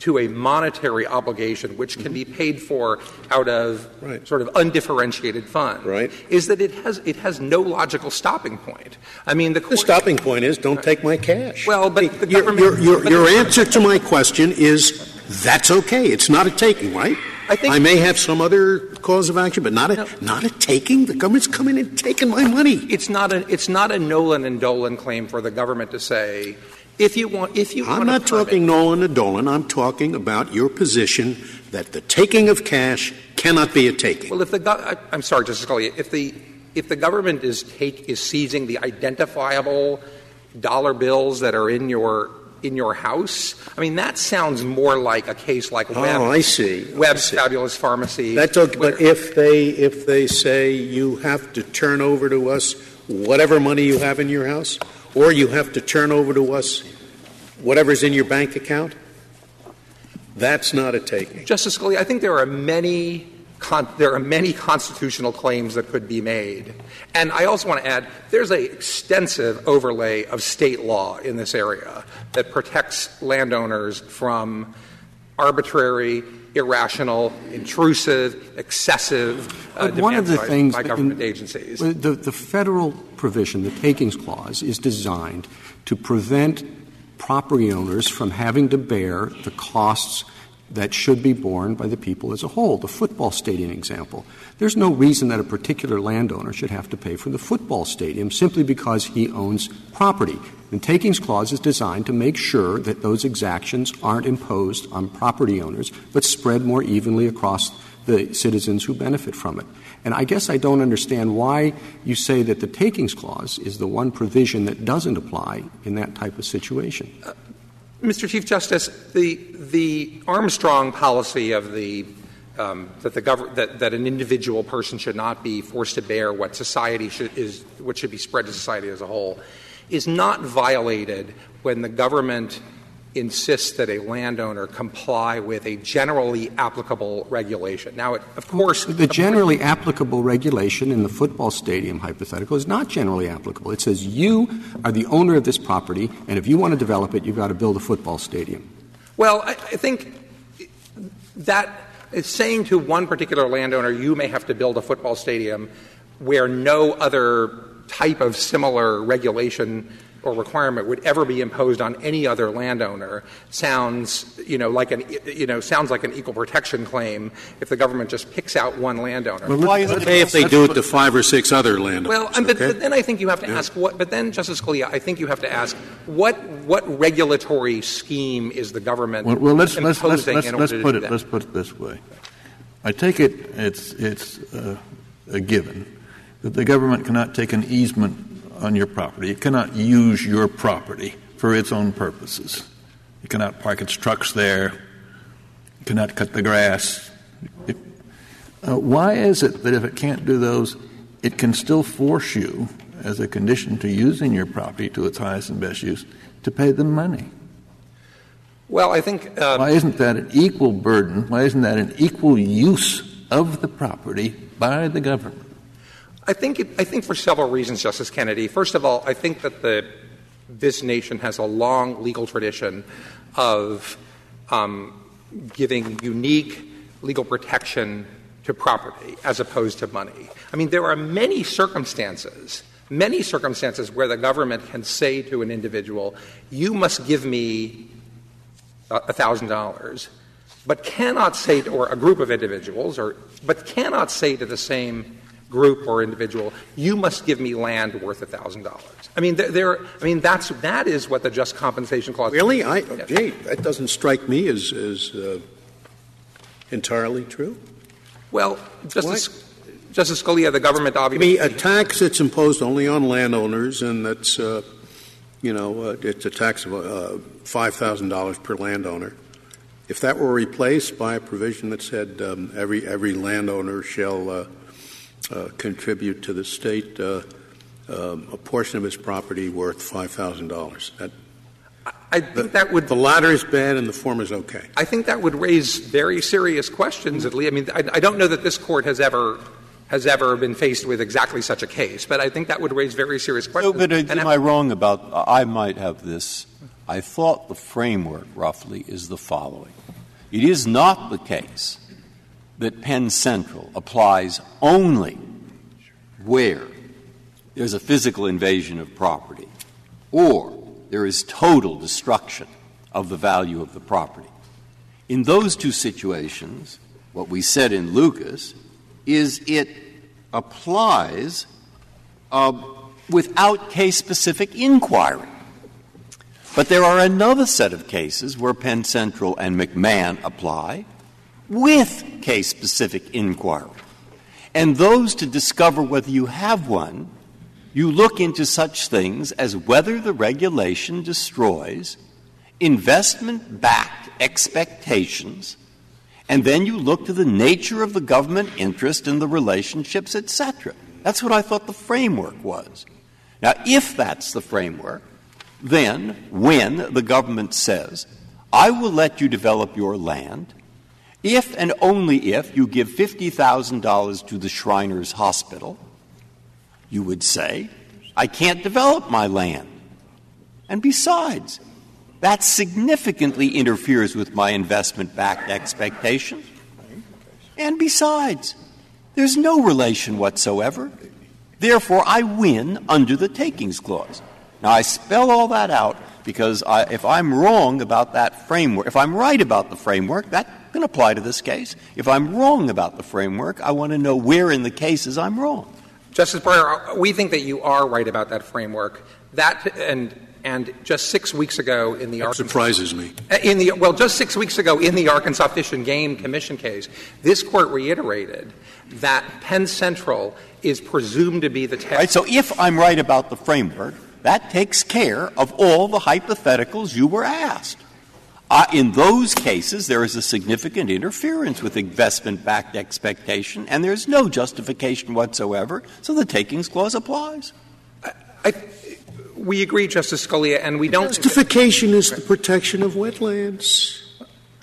to a monetary obligation, which can be paid for out of Right. sort of undifferentiated funds, Right. is that it has it has no logical stopping point. I mean, the, the stopping point is don't take my cash. Well, but the your, your, your, but- your answer to my question is that's okay. It's not a taking, right? I think- may have some other cause of action, but not a, not a taking. The government's coming and taking my money. It's not a it's not a Nollan and Dolan claim for the government to say if you want if you I'm not talking Nollan and Dolan. I'm talking about your position that the taking of cash cannot be a taking. Well, if the go- I, I'm sorry, Justice Scalia, if the if the government is take is seizing the identifiable dollar bills that are in your in your house, I mean that sounds more like a case like Webb. oh, I see. I see. Fabulous Pharmacy. That's okay, but if they if they say you have to turn over to us whatever money you have in your house, or you have to turn over to us whatever's in your bank account, that's not a taking. Justice Scalia, I think there are many con- there are many constitutional claims that could be made, and I also want to add there's a extensive overlay of state law in this area that protects landowners from arbitrary, irrational, intrusive, excessive uh, one of the by, things by government in- agencies. The, the federal provision, the takings clause, is designed to prevent property owners from having to bear the costs that should be borne by the people as a whole. The football stadium example. There's no reason that a particular landowner should have to pay for the football stadium simply because he owns property. The takings clause is designed to make sure that those exactions aren't imposed on property owners, but spread more evenly across the citizens who benefit from it. And I guess I don't understand why you say that the takings clause is the one provision that doesn't apply in that type of situation. Mr. Chief Justice, the the Armstrong policy of the um, that the government that, that an individual person should not be forced to bear what society should is what should be spread to society as a whole is not violated when the government insists that a landowner comply with a generally applicable regulation. Now, it, of course, The generally applicable regulation in the football stadium hypothetical is not generally applicable. It says you are the owner of this property, and if you want to develop it, you've got to build a football stadium. Well, I, I think that is saying to one particular landowner, you may have to build a football stadium where no other type of similar regulation or requirement would ever be imposed on any other landowner sounds, you know, like an, you know, sounds like an equal protection claim if the government just picks out one landowner. Well, why is it okay if they do it to five or six other landowners? Well, um, but, okay? but then I think you have to ask what. But then, Justice Scalia, I think you have to ask what what regulatory scheme is the government Well, well let's, let's, imposing let's, let's, in order let's to put do it, that? let's put it this way. I take it it's, it's uh, a given that the government cannot take an easement on your property. It cannot use your property for its own purposes. It cannot park its trucks there. It cannot cut the grass. It- uh, why is it that if it can't do those, it can still force you, as a condition to using your property to its highest and best use, to pay them money? Well, I think um, Why isn't that an equal burden? Why isn't that an equal use of the property by the government? I think it, I think for several reasons, Justice Kennedy. First of all, I think that the this nation has a long legal tradition of um, giving unique legal protection to property as opposed to money. I mean, there are many circumstances, many circumstances where the government can say to an individual, "You must give me a thousand dollars," but cannot say to, or a group of individuals, or but cannot say to the same group or individual, "You must give me land worth a thousand dollars." I mean, there. I mean, that's that is what the Just Compensation Clause. Really? I, gee, that doesn't strike me as, as uh, entirely true. Well, Justice, Justice Scalia, the government obviously. I mean, a tax that's imposed only on landowners, and that's, uh, you know, uh, it's a tax of uh, $5,000 per landowner. If that were replaced by a provision that said um, every, every landowner shall uh, uh, contribute to the state uh, um, a portion of his property worth $5,000, that, I think that would the latter is bad and the former is okay. I think that would raise very serious questions. At least, I mean, I, I don't know that this court has ever has ever been faced with exactly such a case, but I think that would raise very serious No, questions. but uh, am I wrong about, I might have this. I thought the framework roughly is the following. It is not the case that Penn Central applies only where there's a physical invasion of property or there is total destruction of the value of the property. In those two situations, what we said in Lucas is it applies uh, without case specific inquiry. But there are another set of cases where Penn Central and McMahon apply with case specific inquiry. And those to discover whether you have one, you look into such things as whether the regulation destroys investment backed expectations, and then you look to the nature of the government interest in the relationships, etc. That's what I thought the framework was. Now, if that's the framework, then when the government says, I will let you develop your land, if and only if you give $50,000 to the Shriners Hospital, you would say, I can't develop my land. And besides, that significantly interferes with my investment backed expectations. And besides, there's no relation whatsoever. Therefore, I win under the takings clause. Now, I spell all that out because I, if I'm wrong about that framework, if I'm right about the framework, that can apply to this case. If I'm wrong about the framework, I want to know where in the cases I'm wrong. Justice Breyer, we think that you are right about that framework. That and and just six weeks ago in the That Arkansas surprises me. Uh, in the well, just six weeks ago in the Arkansas Fish and Game Commission case, this court reiterated that Penn Central is presumed to be the test. Right? So if I'm right about the framework, that takes care of all the hypotheticals you were asked. Uh, in those cases, there is a significant interference with investment backed expectation, and there's no justification whatsoever, so the takings clause applies. I, we agree, Justice Scalia, and we don't. Justification is the protection of wetlands.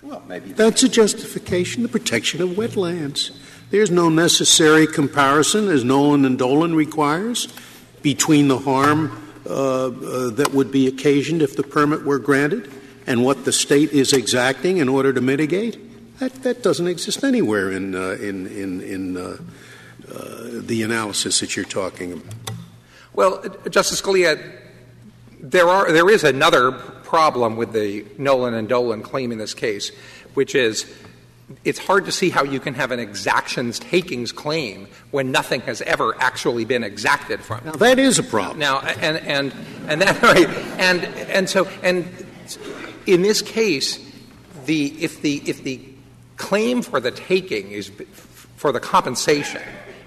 Well, maybe That's a justification, the protection of wetlands. There's no necessary comparison, as Nollan and Dolan requires, between the harm that would be occasioned if the permit were granted and what the state is exacting in order to mitigate. That, doesn't exist anywhere in, uh, in, in, in uh, uh, the analysis that you're talking about. Well, uh, Justice Scalia, there are there is another problem with the Nollan and Dolan claim in this case, which is it's hard to see how you can have an exactions takings claim when nothing has ever actually been exacted from. Now that is a problem. Now and and and that right and and so and in this case, the if the if the claim for the taking is for the compensation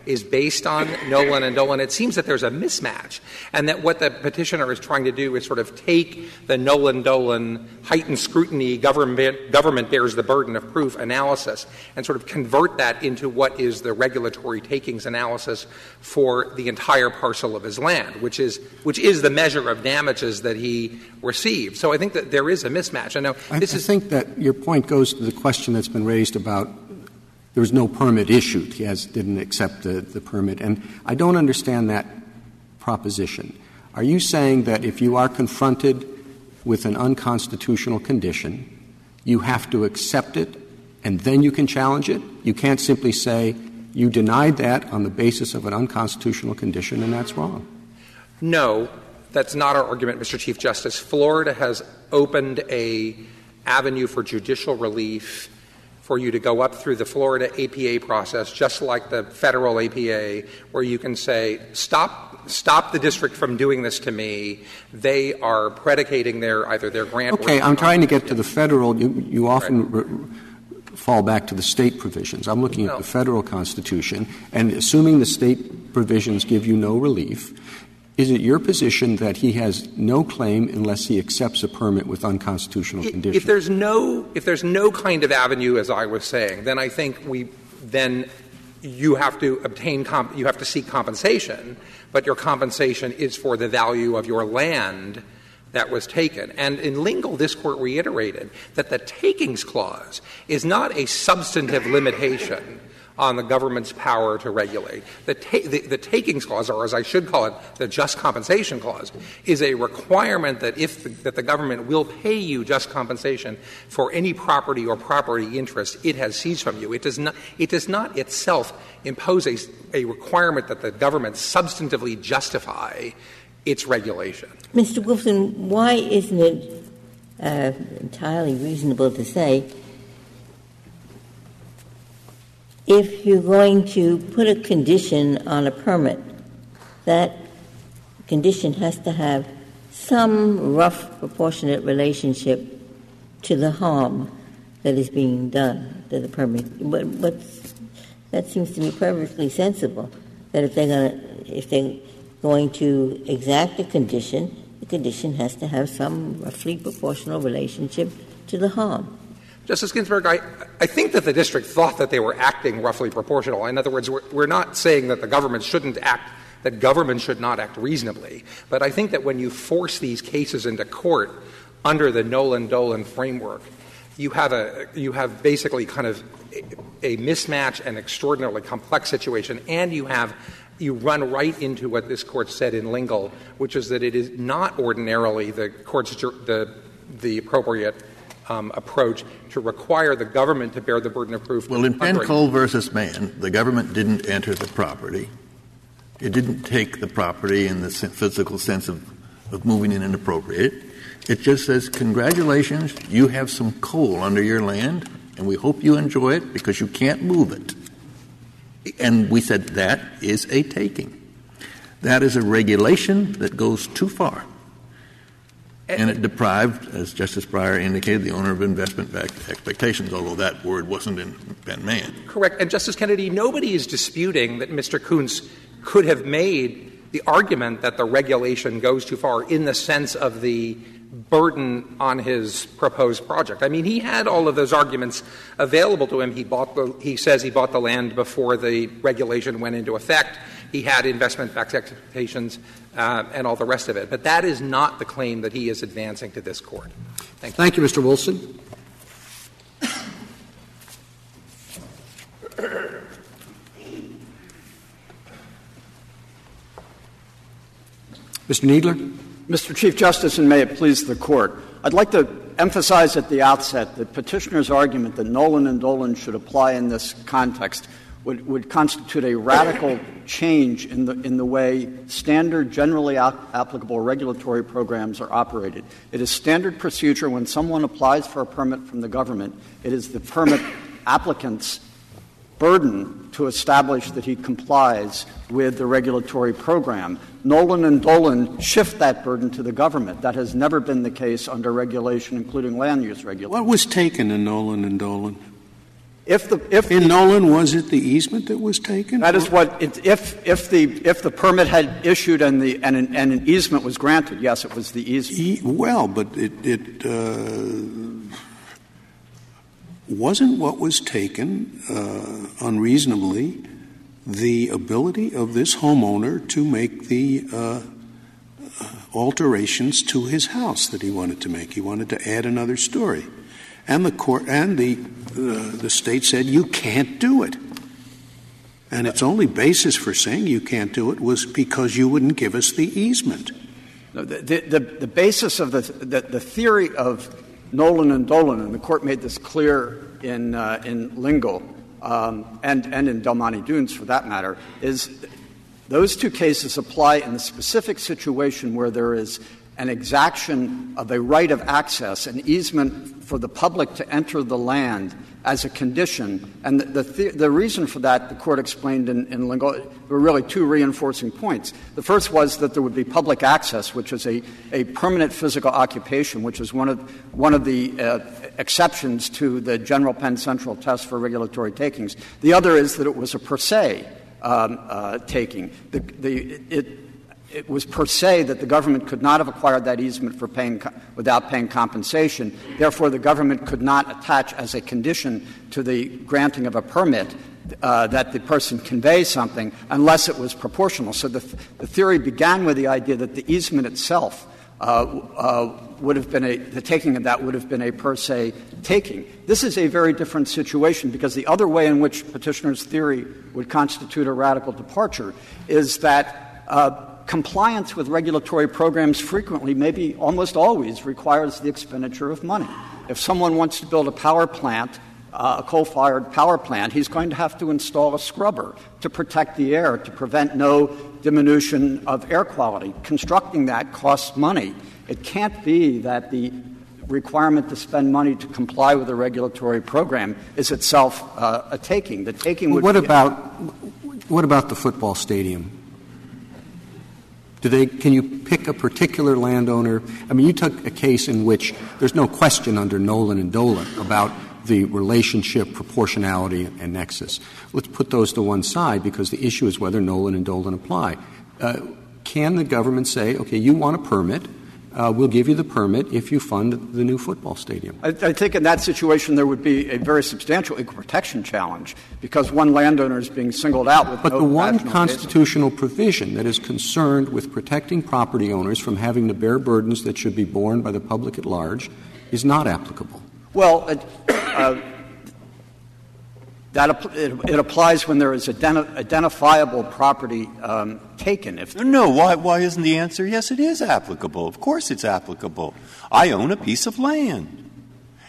is based on Nollan and Dolan, it seems that there's a mismatch, and that what the petitioner is trying to do is sort of take the Nollan Dolan heightened scrutiny, government, government bears the burden of proof analysis, and sort of convert that into what is the regulatory takings analysis for the entire parcel of his land, which is which is the measure of damages that he received. So I think that there is a mismatch. I know this I, is. I think that your point goes to the question that's been raised about there was no permit issued. He has, didn't accept the, the permit. And I don't understand that proposition. Are you saying that if you are confronted with an unconstitutional condition, you have to accept it and then you can challenge it? You can't simply say you denied that on the basis of an unconstitutional condition and that's wrong. No, that's not our argument, Mr. Chief Justice. Florida has opened a avenue for judicial relief for you to go up through the Florida APA process, just like the federal APA, where you can say, stop, stop the district from doing this to me. They are predicating their either their grant. Okay, I'm trying to get to the federal. You, you often right. fall back to the state provisions. I'm looking at the federal constitution, and assuming the state provisions give you no relief, is it your position that he has no claim unless he accepts a permit with unconstitutional conditions? If there's no if there's no kind of avenue, as I was saying, then I think we then you have to obtain comp- you have to seek compensation, but your compensation is for the value of your land that was taken. And in Lingle, this court reiterated that the takings clause is not a substantive limitation on the government's power to regulate. The, ta- the, the, takings clause, or as I should call it, the just compensation clause, is a requirement that if the, that the government will pay you just compensation for any property or property interest it has seized from you. It does not, it does not itself impose a, a requirement that the government substantively justify its regulation. Mr. Wolfson, why isn't it uh, entirely reasonable to say if you're going to put a condition on a permit, that condition has to have some rough proportionate relationship to the harm that is being done to the permit. But, but that seems to me perfectly sensible. That if they're going if they're going to exact a condition, the condition has to have some roughly proportional relationship to the harm. Justice Ginsburg, I, I think that the district thought that they were acting roughly proportional. In other words, we're, we're not saying that the government shouldn't act, that government should not act reasonably. But I think that when you force these cases into court under the Nollan Dolan framework, you have a you have basically kind of a, a mismatch and extraordinarily complex situation, and you have you run right into what this court said in Lingle, which is that it is not ordinarily the court's the the appropriate Um, approach to require the government to bear the burden of proof. Well, in Penn Coal versus Mann, the government didn't enter the property. It didn't take the property in the physical sense of, of moving in and appropriate. It just says, congratulations, you have some coal under your land, and we hope you enjoy it because you can't move it. And we said that is a taking. That is a regulation that goes too far and it deprived, as Justice Breyer indicated, the owner of investment expectations, although that word wasn't in Ben Mann. Correct. And Justice Kennedy, nobody is disputing that Mr. Koontz could have made the argument that the regulation goes too far in the sense of the burden on his proposed project. I mean, he had all of those arguments available to him. He bought the, he says he bought the land before the regulation went into effect. He had investment backed expectations uh, and all the rest of it. But that is not the claim that he is advancing to this court. Thank you. Thank you, Mr. Wolfson. Mr. Kneedler. Mr. Chief Justice, and may it please the Court, I'd like to emphasize at the outset that petitioner's argument that Nollan and Dolan should apply in this context would, would constitute a radical change in the, in the way standard, generally ap- applicable regulatory programs are operated. It is standard procedure when someone applies for a permit from the government, it is the permit applicant's burden to establish that he complies with the regulatory program. Nollan and Dolan shift that burden to the government. That has never been the case under regulation, including land use regulation. What was taken in Nollan and Dolan? If the if in Nollan was it the easement that was taken? That is what it, if if the if the permit had issued and the and an, and an easement was granted, yes, it was the easement. E, well, but it, it uh, wasn't what was taken uh, unreasonably the ability of this homeowner to make the uh, alterations to his house that he wanted to make. He wanted to add another story, and the court and the uh, the state said you can't do it. And its only basis for saying you can't do it was because you wouldn't give us the easement. No, the, the, the, basis of the, the, the, theory of Nollan and Dolan, and the court made this clear in, uh, in Lingle um, and, and in Del Monte Dunes for that matter, is those two cases apply in the specific situation where there is an exaction of a right of access, an easement for the public to enter the land as a condition. And the, the, the reason for that, the court explained in, in Lingle, were really two reinforcing points. The first was that there would be public access, which is a, a permanent physical occupation, which is one of, one of the uh, exceptions to the general Penn Central test for regulatory takings. The other is that it was a per se um, uh, taking. The, the, it, it was per se that the government could not have acquired that easement for paying without paying compensation. Therefore, the government could not attach as a condition to the granting of a permit uh, that the person convey something unless it was proportional. So the, the theory began with the idea that the easement itself uh, uh, would have been a the taking of that would have been a per se taking. This is a very different situation because the other way in which petitioner's theory would constitute a radical departure is that compliance with regulatory programs frequently, maybe almost always, requires the expenditure of money. If someone wants to build a power plant, uh, a coal fired power plant, he's going to have to install a scrubber to protect the air, to prevent no diminution of air quality. Constructing that costs money. It can't be that the requirement to spend money to comply with a regulatory program is itself uh, a taking. The taking would what be about what about the football stadium? Do they, can you pick a particular landowner? I mean, you took a case in which there's no question under Nollan and Dolan about the relationship, proportionality, and nexus. Let's put those to one side because the issue is whether Nollan and Dolan apply. Uh, can the government say, okay, you want a permit, uh, we'll give you the permit if you fund the new football stadium. I, I, think in that situation there would be a very substantial equal protection challenge because one landowner is being singled out with but no the one constitutional basis. provision that is concerned with protecting property owners from having to bear burdens that should be borne by the public at large is not applicable. Well, uh, that it, applies when there is identi- identifiable property um, taken. No, why, why isn't the answer yes? It is applicable. Of course, it's applicable. I own a piece of land.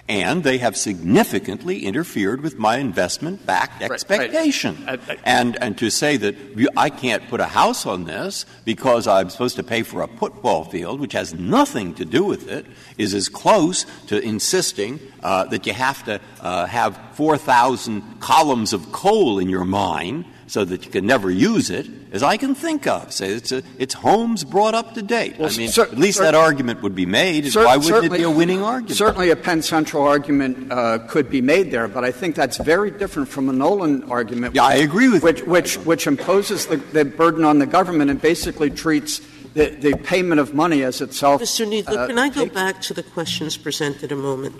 And they have significantly interfered with my investment backed expectation. And, and to say that I can't put a house on this because I'm supposed to pay for a football field, which has nothing to do with it, is as close to insisting uh, that you have to uh, have 4,000 columns of coal in your mine so that you can never use it as I can think of. Say it's, a, it's homes brought up to date. Well, I mean, cer- at least cer- that argument would be made. Cer- Why wouldn't it be a winning argument? Certainly, a Penn Central argument uh, could be made there, but I think that's very different from a Nollan argument. Yeah, I agree with which, you. which, which imposes the, the burden on the government and basically treats the, the payment of money as itself. Mr. Kneedler, uh, can I go take- back to the questions presented a moment?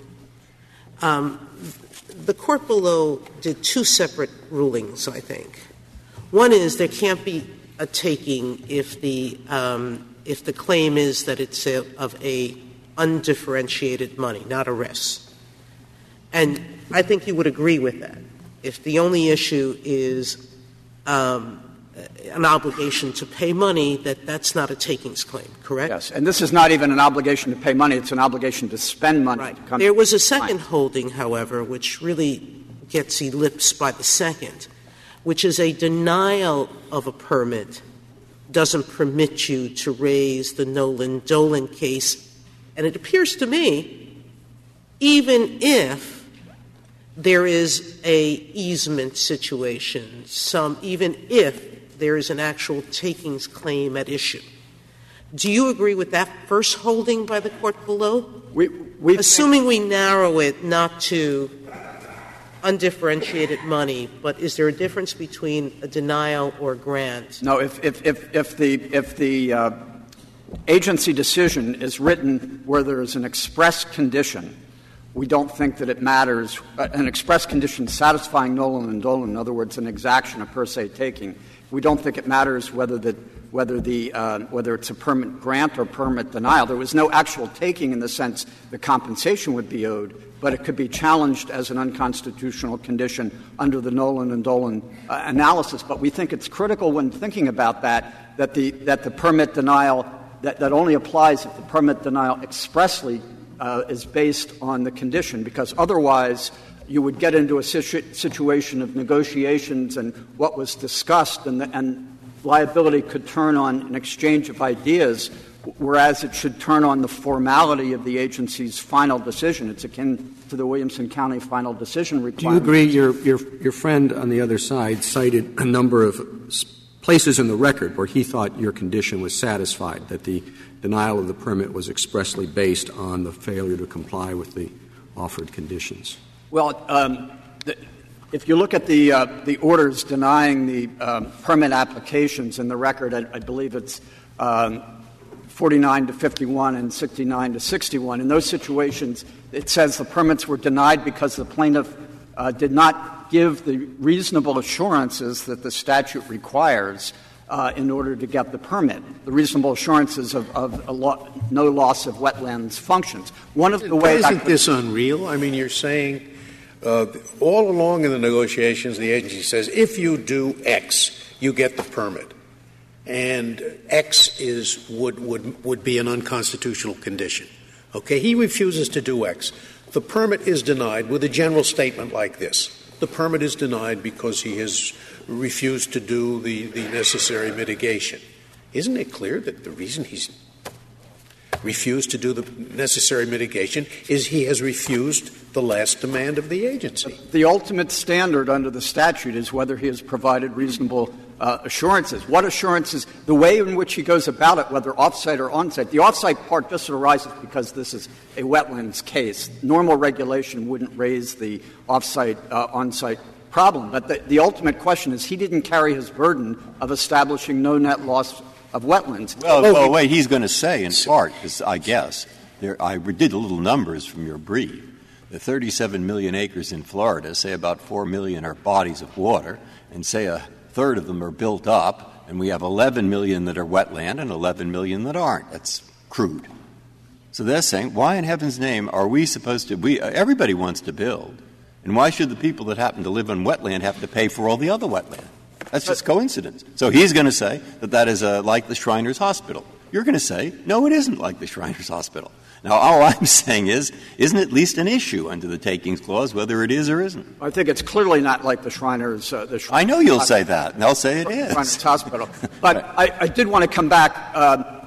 Um, the court below did two separate rulings, I think. One is there can't be a taking if the um, if the claim is that it's a, of a undifferentiated money, not a risk. And I think you would agree with that. If the only issue is um, an obligation to pay money, that that's not a takings claim, correct? Yes, and this is not even an obligation to pay money, it's an obligation to spend money. Right. to There was a second holding, however, which really gets ellipsed by the second, which is a denial of a permit, doesn't permit you to raise the Nollan Dolan case. And it appears to me, even if there is a easement situation, some even if there is an actual takings claim at issue. Do you agree with that first holding by the court below? We, we Assuming we narrow it not to undifferentiated money, but is there a difference between a denial or grant? No, if, if, if, if the, if the uh, agency decision is written where there is an express condition, we don't think that it matters. Uh, an express condition satisfying Nollan and Dolan, in other words, an exaction, a per se taking. We don't think it matters whether the whether the uh, whether it's a permit grant or permit denial. There was no actual taking in the sense the compensation would be owed, but it could be challenged as an unconstitutional condition under the Nollan and Dolan uh, analysis. But we think it's critical when thinking about that that the that the permit denial that, that only applies if the permit denial expressly uh, is based on the condition, because otherwise you would get into a situ- situation of negotiations and what was discussed, and, the, and liability could turn on an exchange of ideas, whereas it should turn on the formality of the agency's final decision. It's akin to the Williamson County final decision requirement. Do you agree your, your, your friend on the other side cited a number of places in the record where he thought your condition was satisfied, that the denial of the permit was expressly based on the failure to comply with the offered conditions? Well, um, the, if you look at the, uh, the orders denying the um, permit applications in the record, I, I believe it's um, 49 to 51 and 69 to 61. In those situations, it says the permits were denied because the plaintiff uh, did not give the reasonable assurances that the statute requires uh, in order to get the permit. The reasonable assurances of, of lo- no loss of wetlands functions. One of the ways. Isn't this unreal? I mean, you're saying uh, all along in the negotiations, the agency says if you do X, you get the permit. And X is, would, would, would be an unconstitutional condition. Okay, he refuses to do X. The permit is denied with a general statement like this the permit is denied because he has refused to do the, the necessary mitigation. Isn't it clear that the reason he's refused to do the necessary mitigation is he has refused the last demand of the agency. The ultimate standard under the statute is whether he has provided reasonable assurances. What assurances? The way in which he goes about it, whether offsite or onsite. The offsite part just arises because this is a wetlands case. Normal regulation wouldn't raise the offsite, uh, onsite problem. But the, the ultimate question is he didn't carry his burden of establishing no net loss of wetlands. Well, oh, well wait, he's going to say in part, because I guess, there, I did a little numbers from your brief. The 37 million acres in Florida, say about 4 million are bodies of water, and say a third of them are built up, and we have 11 million that are wetland and 11 million that aren't. That's crude. So they're saying, why in heaven's name are we supposed to? We, everybody wants to build. And why should the people that happen to live on wetland have to pay for all the other wetland? That's just coincidence. So he's going to say that that is uh, like the Shriners Hospital. You're going to say, no, it isn't like the Shriners Hospital. Now, all I'm saying is, isn't at least an issue under the takings clause whether it is or isn't? I think it's clearly not like the Shriners. Uh, the Shriners I know you'll hospital. say that, and they'll say it is. Shriners Hospital. But I, I, did want to come back uh,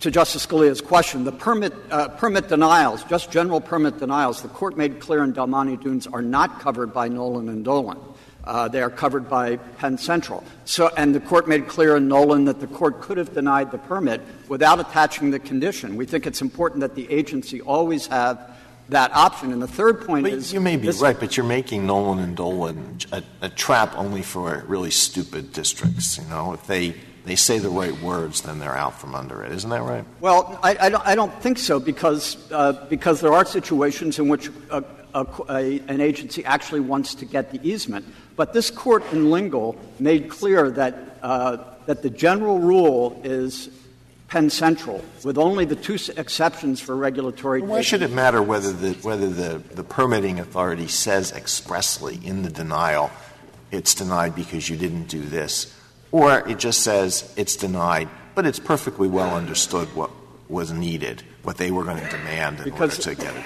to Justice Scalia's question. The permit, uh, permit denials, just general permit denials, the court made clear in Del Monte Dunes are not covered by Nollan and Dolan. Uh, they are covered by Penn Central. So, and the court made clear in Nollan that the court could have denied the permit without attaching the condition. We think it's important that the agency always have that option. And the third point but is you may be right, but you're making Nollan and Dolan a, a, trap only for really stupid districts. You know, if they they say the right words, then they're out from under it. Isn't that right? Well, I, I, don't, I don't, think so because uh, because there are situations in which a, a, an agency actually wants to get the easement. But this court in Lingle made clear that, uh, that the general rule is Penn Central, with only the two exceptions for regulatory. Why should it matter whether the whether the, the permitting authority says expressly in the denial it's denied because you didn't do this, or it just says it's denied, but it's perfectly well understood what was needed, what they were going to demand in because, order to get it.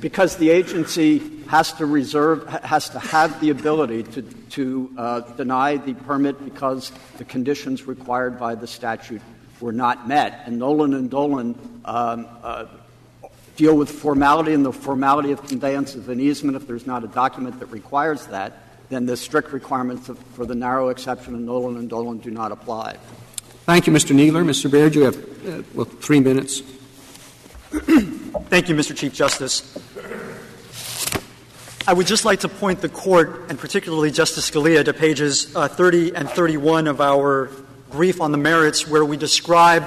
Because the agency has to reserve, has to have the ability to, to uh, deny the permit because the conditions required by the statute were not met. And Nollan and Dolan um, uh, deal with formality and the formality of conveyance of an easement. If there's not a document that requires that, then the strict requirements of, for the narrow exception of Nollan and Dolan do not apply. Thank you, Mr. Kneedler. Mr. Beard, you have uh, well, three minutes. Thank you, Mr. Chief Justice. I would just like to point the Court, and particularly Justice Scalia, to pages uh, 30 and 31 of our brief on the merits, where we describe,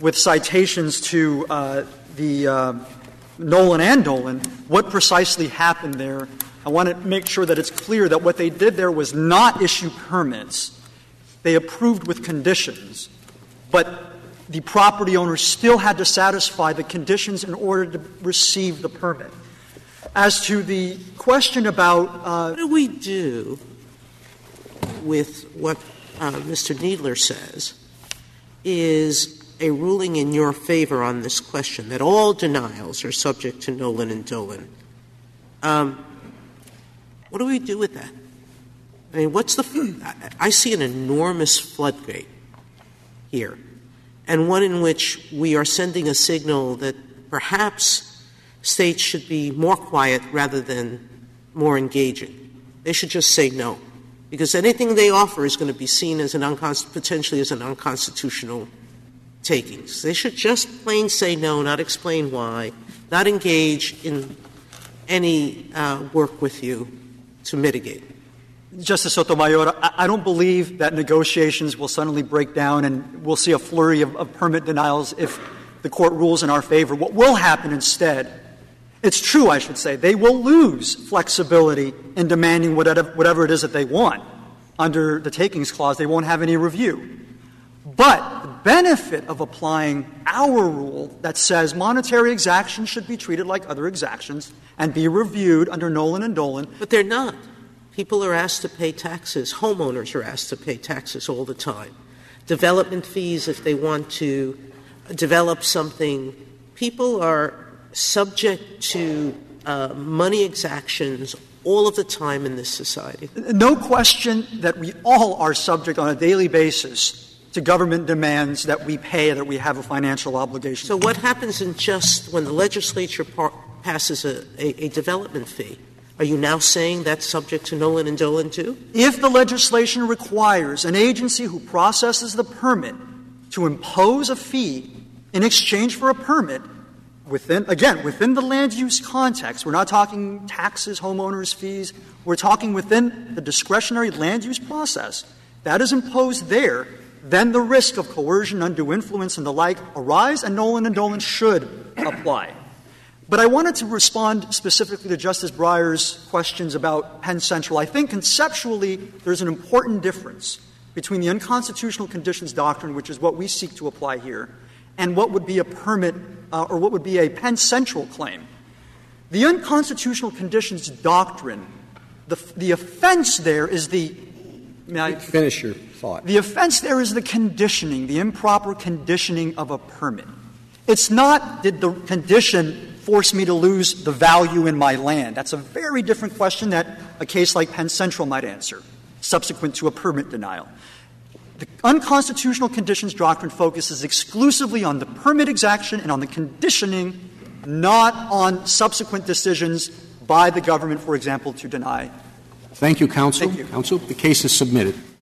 with citations to uh, the uh, Nollan and Dolan, what precisely happened there. I want to make sure that it's clear that what they did there was not issue permits. They approved with conditions, but the property owner still had to satisfy the conditions in order to receive the permit. As to the question about uh, what do we do with what uh, Mr. Kneedler says is a ruling in your favor on this question that all denials are subject to Nollan and Dolan. Um, what do we do with that? I mean, what's the? I see an enormous floodgate here, and one in which we are sending a signal that perhaps states should be more quiet rather than more engaging. They should just say no, because anything they offer is going to be seen as an potentially as an unconstitutional takings. They should just plain say no, not explain why, not engage in any uh, work with you to mitigate. Justice Sotomayor, I don't believe that negotiations will suddenly break down and we'll see a flurry of, of, permit denials if the court rules in our favor. What will happen instead, it's true, I should say, they will lose flexibility in demanding whatever, whatever it is that they want. Under the takings clause, they won't have any review. But the benefit of applying our rule that says monetary exactions should be treated like other exactions and be reviewed under Nollan and Dolan. But they're not. People are asked to pay taxes. Homeowners are asked to pay taxes all the time. Development fees, if they want to develop something, people are subject to uh, money exactions all of the time in this society. No question that we all are subject on a daily basis to government demands that we pay, that we have a financial obligation. So, what happens in just when the legislature par- passes a, a, a development fee? Are you now saying that's subject to Nollan and Dolan too? If the legislation requires an agency who processes the permit to impose a fee in exchange for a permit, within, again, within the land use context, we're not talking taxes, homeowners' fees, we're talking within the discretionary land use process, that is imposed there, then the risk of coercion, undue influence, and the like arise, and Nollan and Dolan should apply. But I wanted to respond specifically to Justice Breyer's questions about Penn Central. I think conceptually there's an important difference between the unconstitutional conditions doctrine, which is what we seek to apply here, and what would be a permit uh, or what would be a Penn Central claim. The unconstitutional conditions doctrine, the, the offense there is the. May I finish your thought? The offense there is the conditioning, the improper conditioning of a permit. It's not did the condition force me to lose the value in my land? That's a very different question that a case like Penn Central might answer, subsequent to a permit denial. The unconstitutional conditions doctrine focuses exclusively on the permit exaction and on the conditioning, not on subsequent decisions by the government, for example, to deny. Thank you, counsel. Thank you. Counsel, the case is submitted.